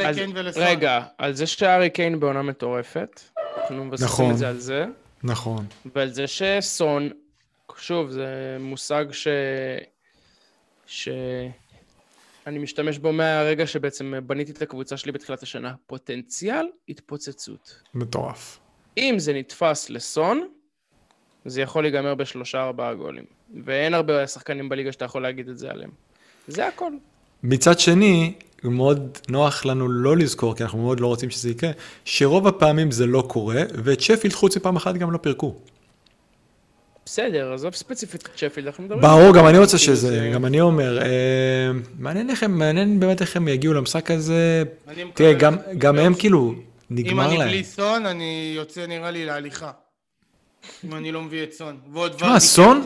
רגע, על זה שהארי קיין בעונה מטורפת, אנחנו מבססים נכון. את זה על זה, נכון, ועל זה שסון, שוב, זה מושג ש... ש... אני משתמש בו מהרגע שבעצם בניתי את הקבוצה שלי בתחילת השנה. פוטנציאל התפוצצות. מטורף. אם זה נתפס לסון, זה יכול להיגמר בשלושה ארבעה גולים. ואין הרבה שחקנים בליגה שאתה יכול להגיד את זה עליהם. זה הכל. מצד שני, מאוד נוח לנו לא לזכור, כי אנחנו מאוד לא רוצים שזה יקרה, שרוב הפעמים זה לא קורה, ואת שפילד חוץ מפעם אחת גם לא פירקו. בסדר, עזוב ספציפית את שפילד, אנחנו מדברים... ברור, גם אני רוצה שזה, זה- גם אני אומר, אה, מעניין איך הם, מעניין באמת איך הם יגיעו למשחק הזה. אני תראה, גם, הם כאילו, אם נגמר אני להם. בלי סון, אני יוצא נראה לי להליכה. אם אני לא מביא את סון. ועוד תשמע, ורדי סון?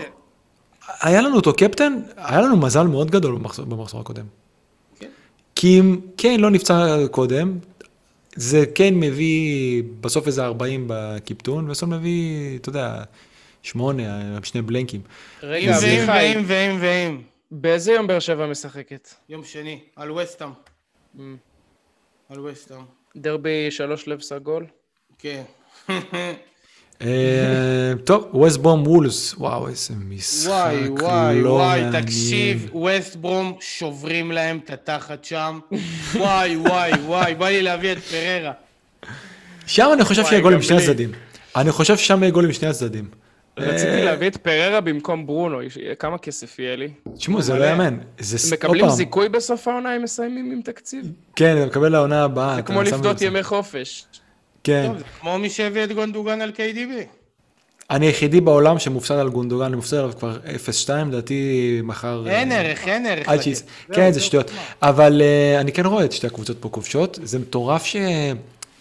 היה לנו אותו קפטן, היה לנו מזל מאוד גדול במחזור, במחזור הקודם. כן. כי אם קיין לא נפצע קודם, זה קיין מביא בסוף איזה 40 בקיפטון, וסון מביא, אתה יודע, שמונה, שני בלנקים. רגע, אם ואם ואם ואם ואם. באיזה יום באר שבע משחקת? יום שני, על וסטאם. Mm. על וסטאם. דרבי שלוש לב סגול? כן. אה, טוב, ווסט בום וולס, וואו, איזה משחק וואי, וואי, לא וואי, מעניין. תקשיב, ווסט ברום שוברים להם את התחת שם. וואי, וואי, וואי, בא לי להביא את פררה. שם אני חושב וואי, שיהיה גול עם שני. הצדדים. אני חושב ששם יהיה גול עם שני הצדדים. רציתי אה, להביא את פררה במקום ברונו, יש- כמה כסף יהיה לי? תשמעו, זה לא. יאמן. זה הם מקבלים זיכוי בסוף העונה אם מסיימים עם תקציב? כן, אתה מקבל לעונה הבאה. זה כמו לפדות זה. ימי חופש. כן. טוב, זה כמו מי שהביא את גונדוגן על KDB. אני היחידי בעולם שמופסד על גונדוגן, אני מופסד עליו כבר 0-2, לדעתי מחר... אין אה, ערך, אין ערך. לתת. שיצ... זהו, כן, זה זהו, שטויות. אבל אה, אני כן רואה את שתי הקבוצות פה כובשות, זה מטורף ש...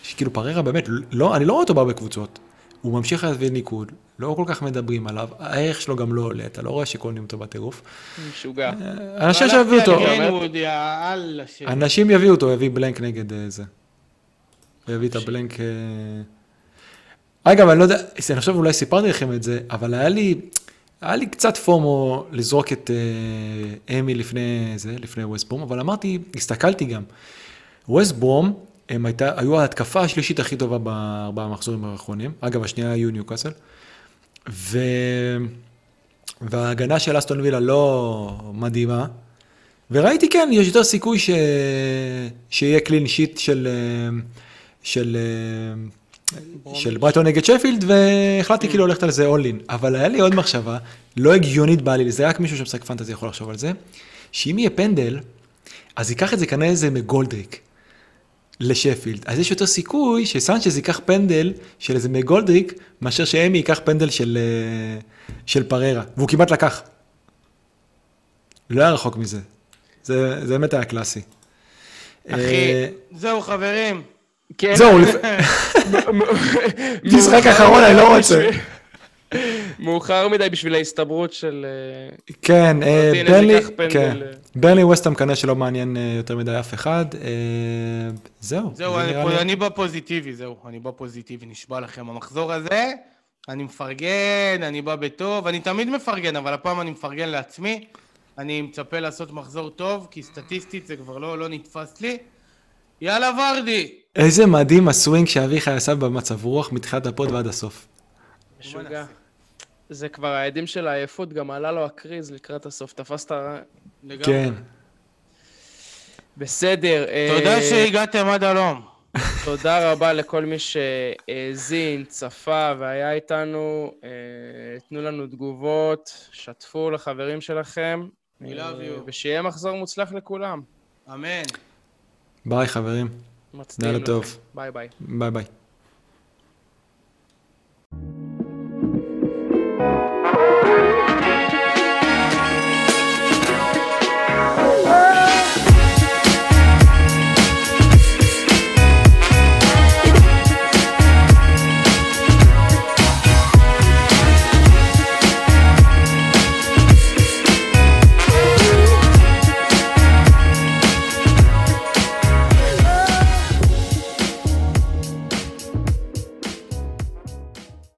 שכאילו פררה באמת, לא, אני לא רואה אותו בהרבה קבוצות. הוא ממשיך להביא ניקוד, לא כל כך מדברים עליו, הערך שלו גם לא עולה, אתה לא רואה שקונים אותו בטירוף. משוגע. אנשים שיביאו אותו, ש... אנשים יביאו אותו, יביא בלנק נגד אה, זה. הוא יביא את הבלנק... אה, אגב, אני לא יודע, אני חושב אולי סיפרתי לכם את זה, אבל היה לי, היה לי קצת פומו לזרוק את אה, אמי לפני זה, לפני ווסט ברום, אבל אמרתי, הסתכלתי גם. ווסט ברום, הם הייתה, היו ההתקפה השלישית הכי טובה בארבעה המחזורים האחרונים. אגב, השנייה היו ניוקאסל. ו... וההגנה של אסטון וילה לא מדהימה. וראיתי, כן, יש יותר סיכוי ש... שיהיה קלין שיט של, אה, של, אה, של ברייטון נגד שפילד, והחלטתי כאילו ללכת על זה אולין. אבל היה לי עוד מחשבה, לא הגיונית בא לי, זה רק מישהו שמשחק פנטזי יכול לחשוב על זה, שאם יהיה פנדל, אז ייקח את זה כנראה איזה מגולדריק לשפילד. אז יש יותר סיכוי שסנצ'ז ייקח פנדל של איזה מגולדריק, מאשר שאמי ייקח פנדל של, אה, של פררה. והוא כמעט לקח. לא היה רחוק מזה. זה, זה באמת היה קלאסי. אחי, אה, זהו חברים. כן. זהו, לפ- משחק אחרון, אני לא רוצה. מאוחר מדי בשביל ההסתברות של... אה, כן, אה, ברנלי, פנדל, כן. אה. ברנלי ווסטהאם כנראה שלא מעניין יותר מדי אף אחד. זהו. זהו, זה אני בפוזיטיבי, זהו, אני בפוזיטיבי, נשבע לכם. המחזור הזה, אני מפרגן, אני בא בטוב, אני תמיד מפרגן, אבל הפעם אני מפרגן לעצמי. אני מצפה לעשות מחזור טוב, כי סטטיסטית זה כבר לא לא נתפס לי. יאללה ורדי! איזה מדהים הסווינג שאביחי עשה במצב רוח מתחילת ה pod ועד הסוף. משוגע. זה כבר האדים של העייפות, גם עלה לו הקריז לקראת הסוף. תפסת... לגמרי. כן. בסדר. תודה אה, שהגעתם עד הלום. תודה רבה לכל מי שהאזין, צפה והיה איתנו. אה, תנו לנו תגובות, שתפו לחברים שלכם. We love אה, you. ושיהיה מחזור מוצלח לכולם. אמן. ביי חברים. מצדיעים לכם. טוב. ביי ביי. ביי ביי.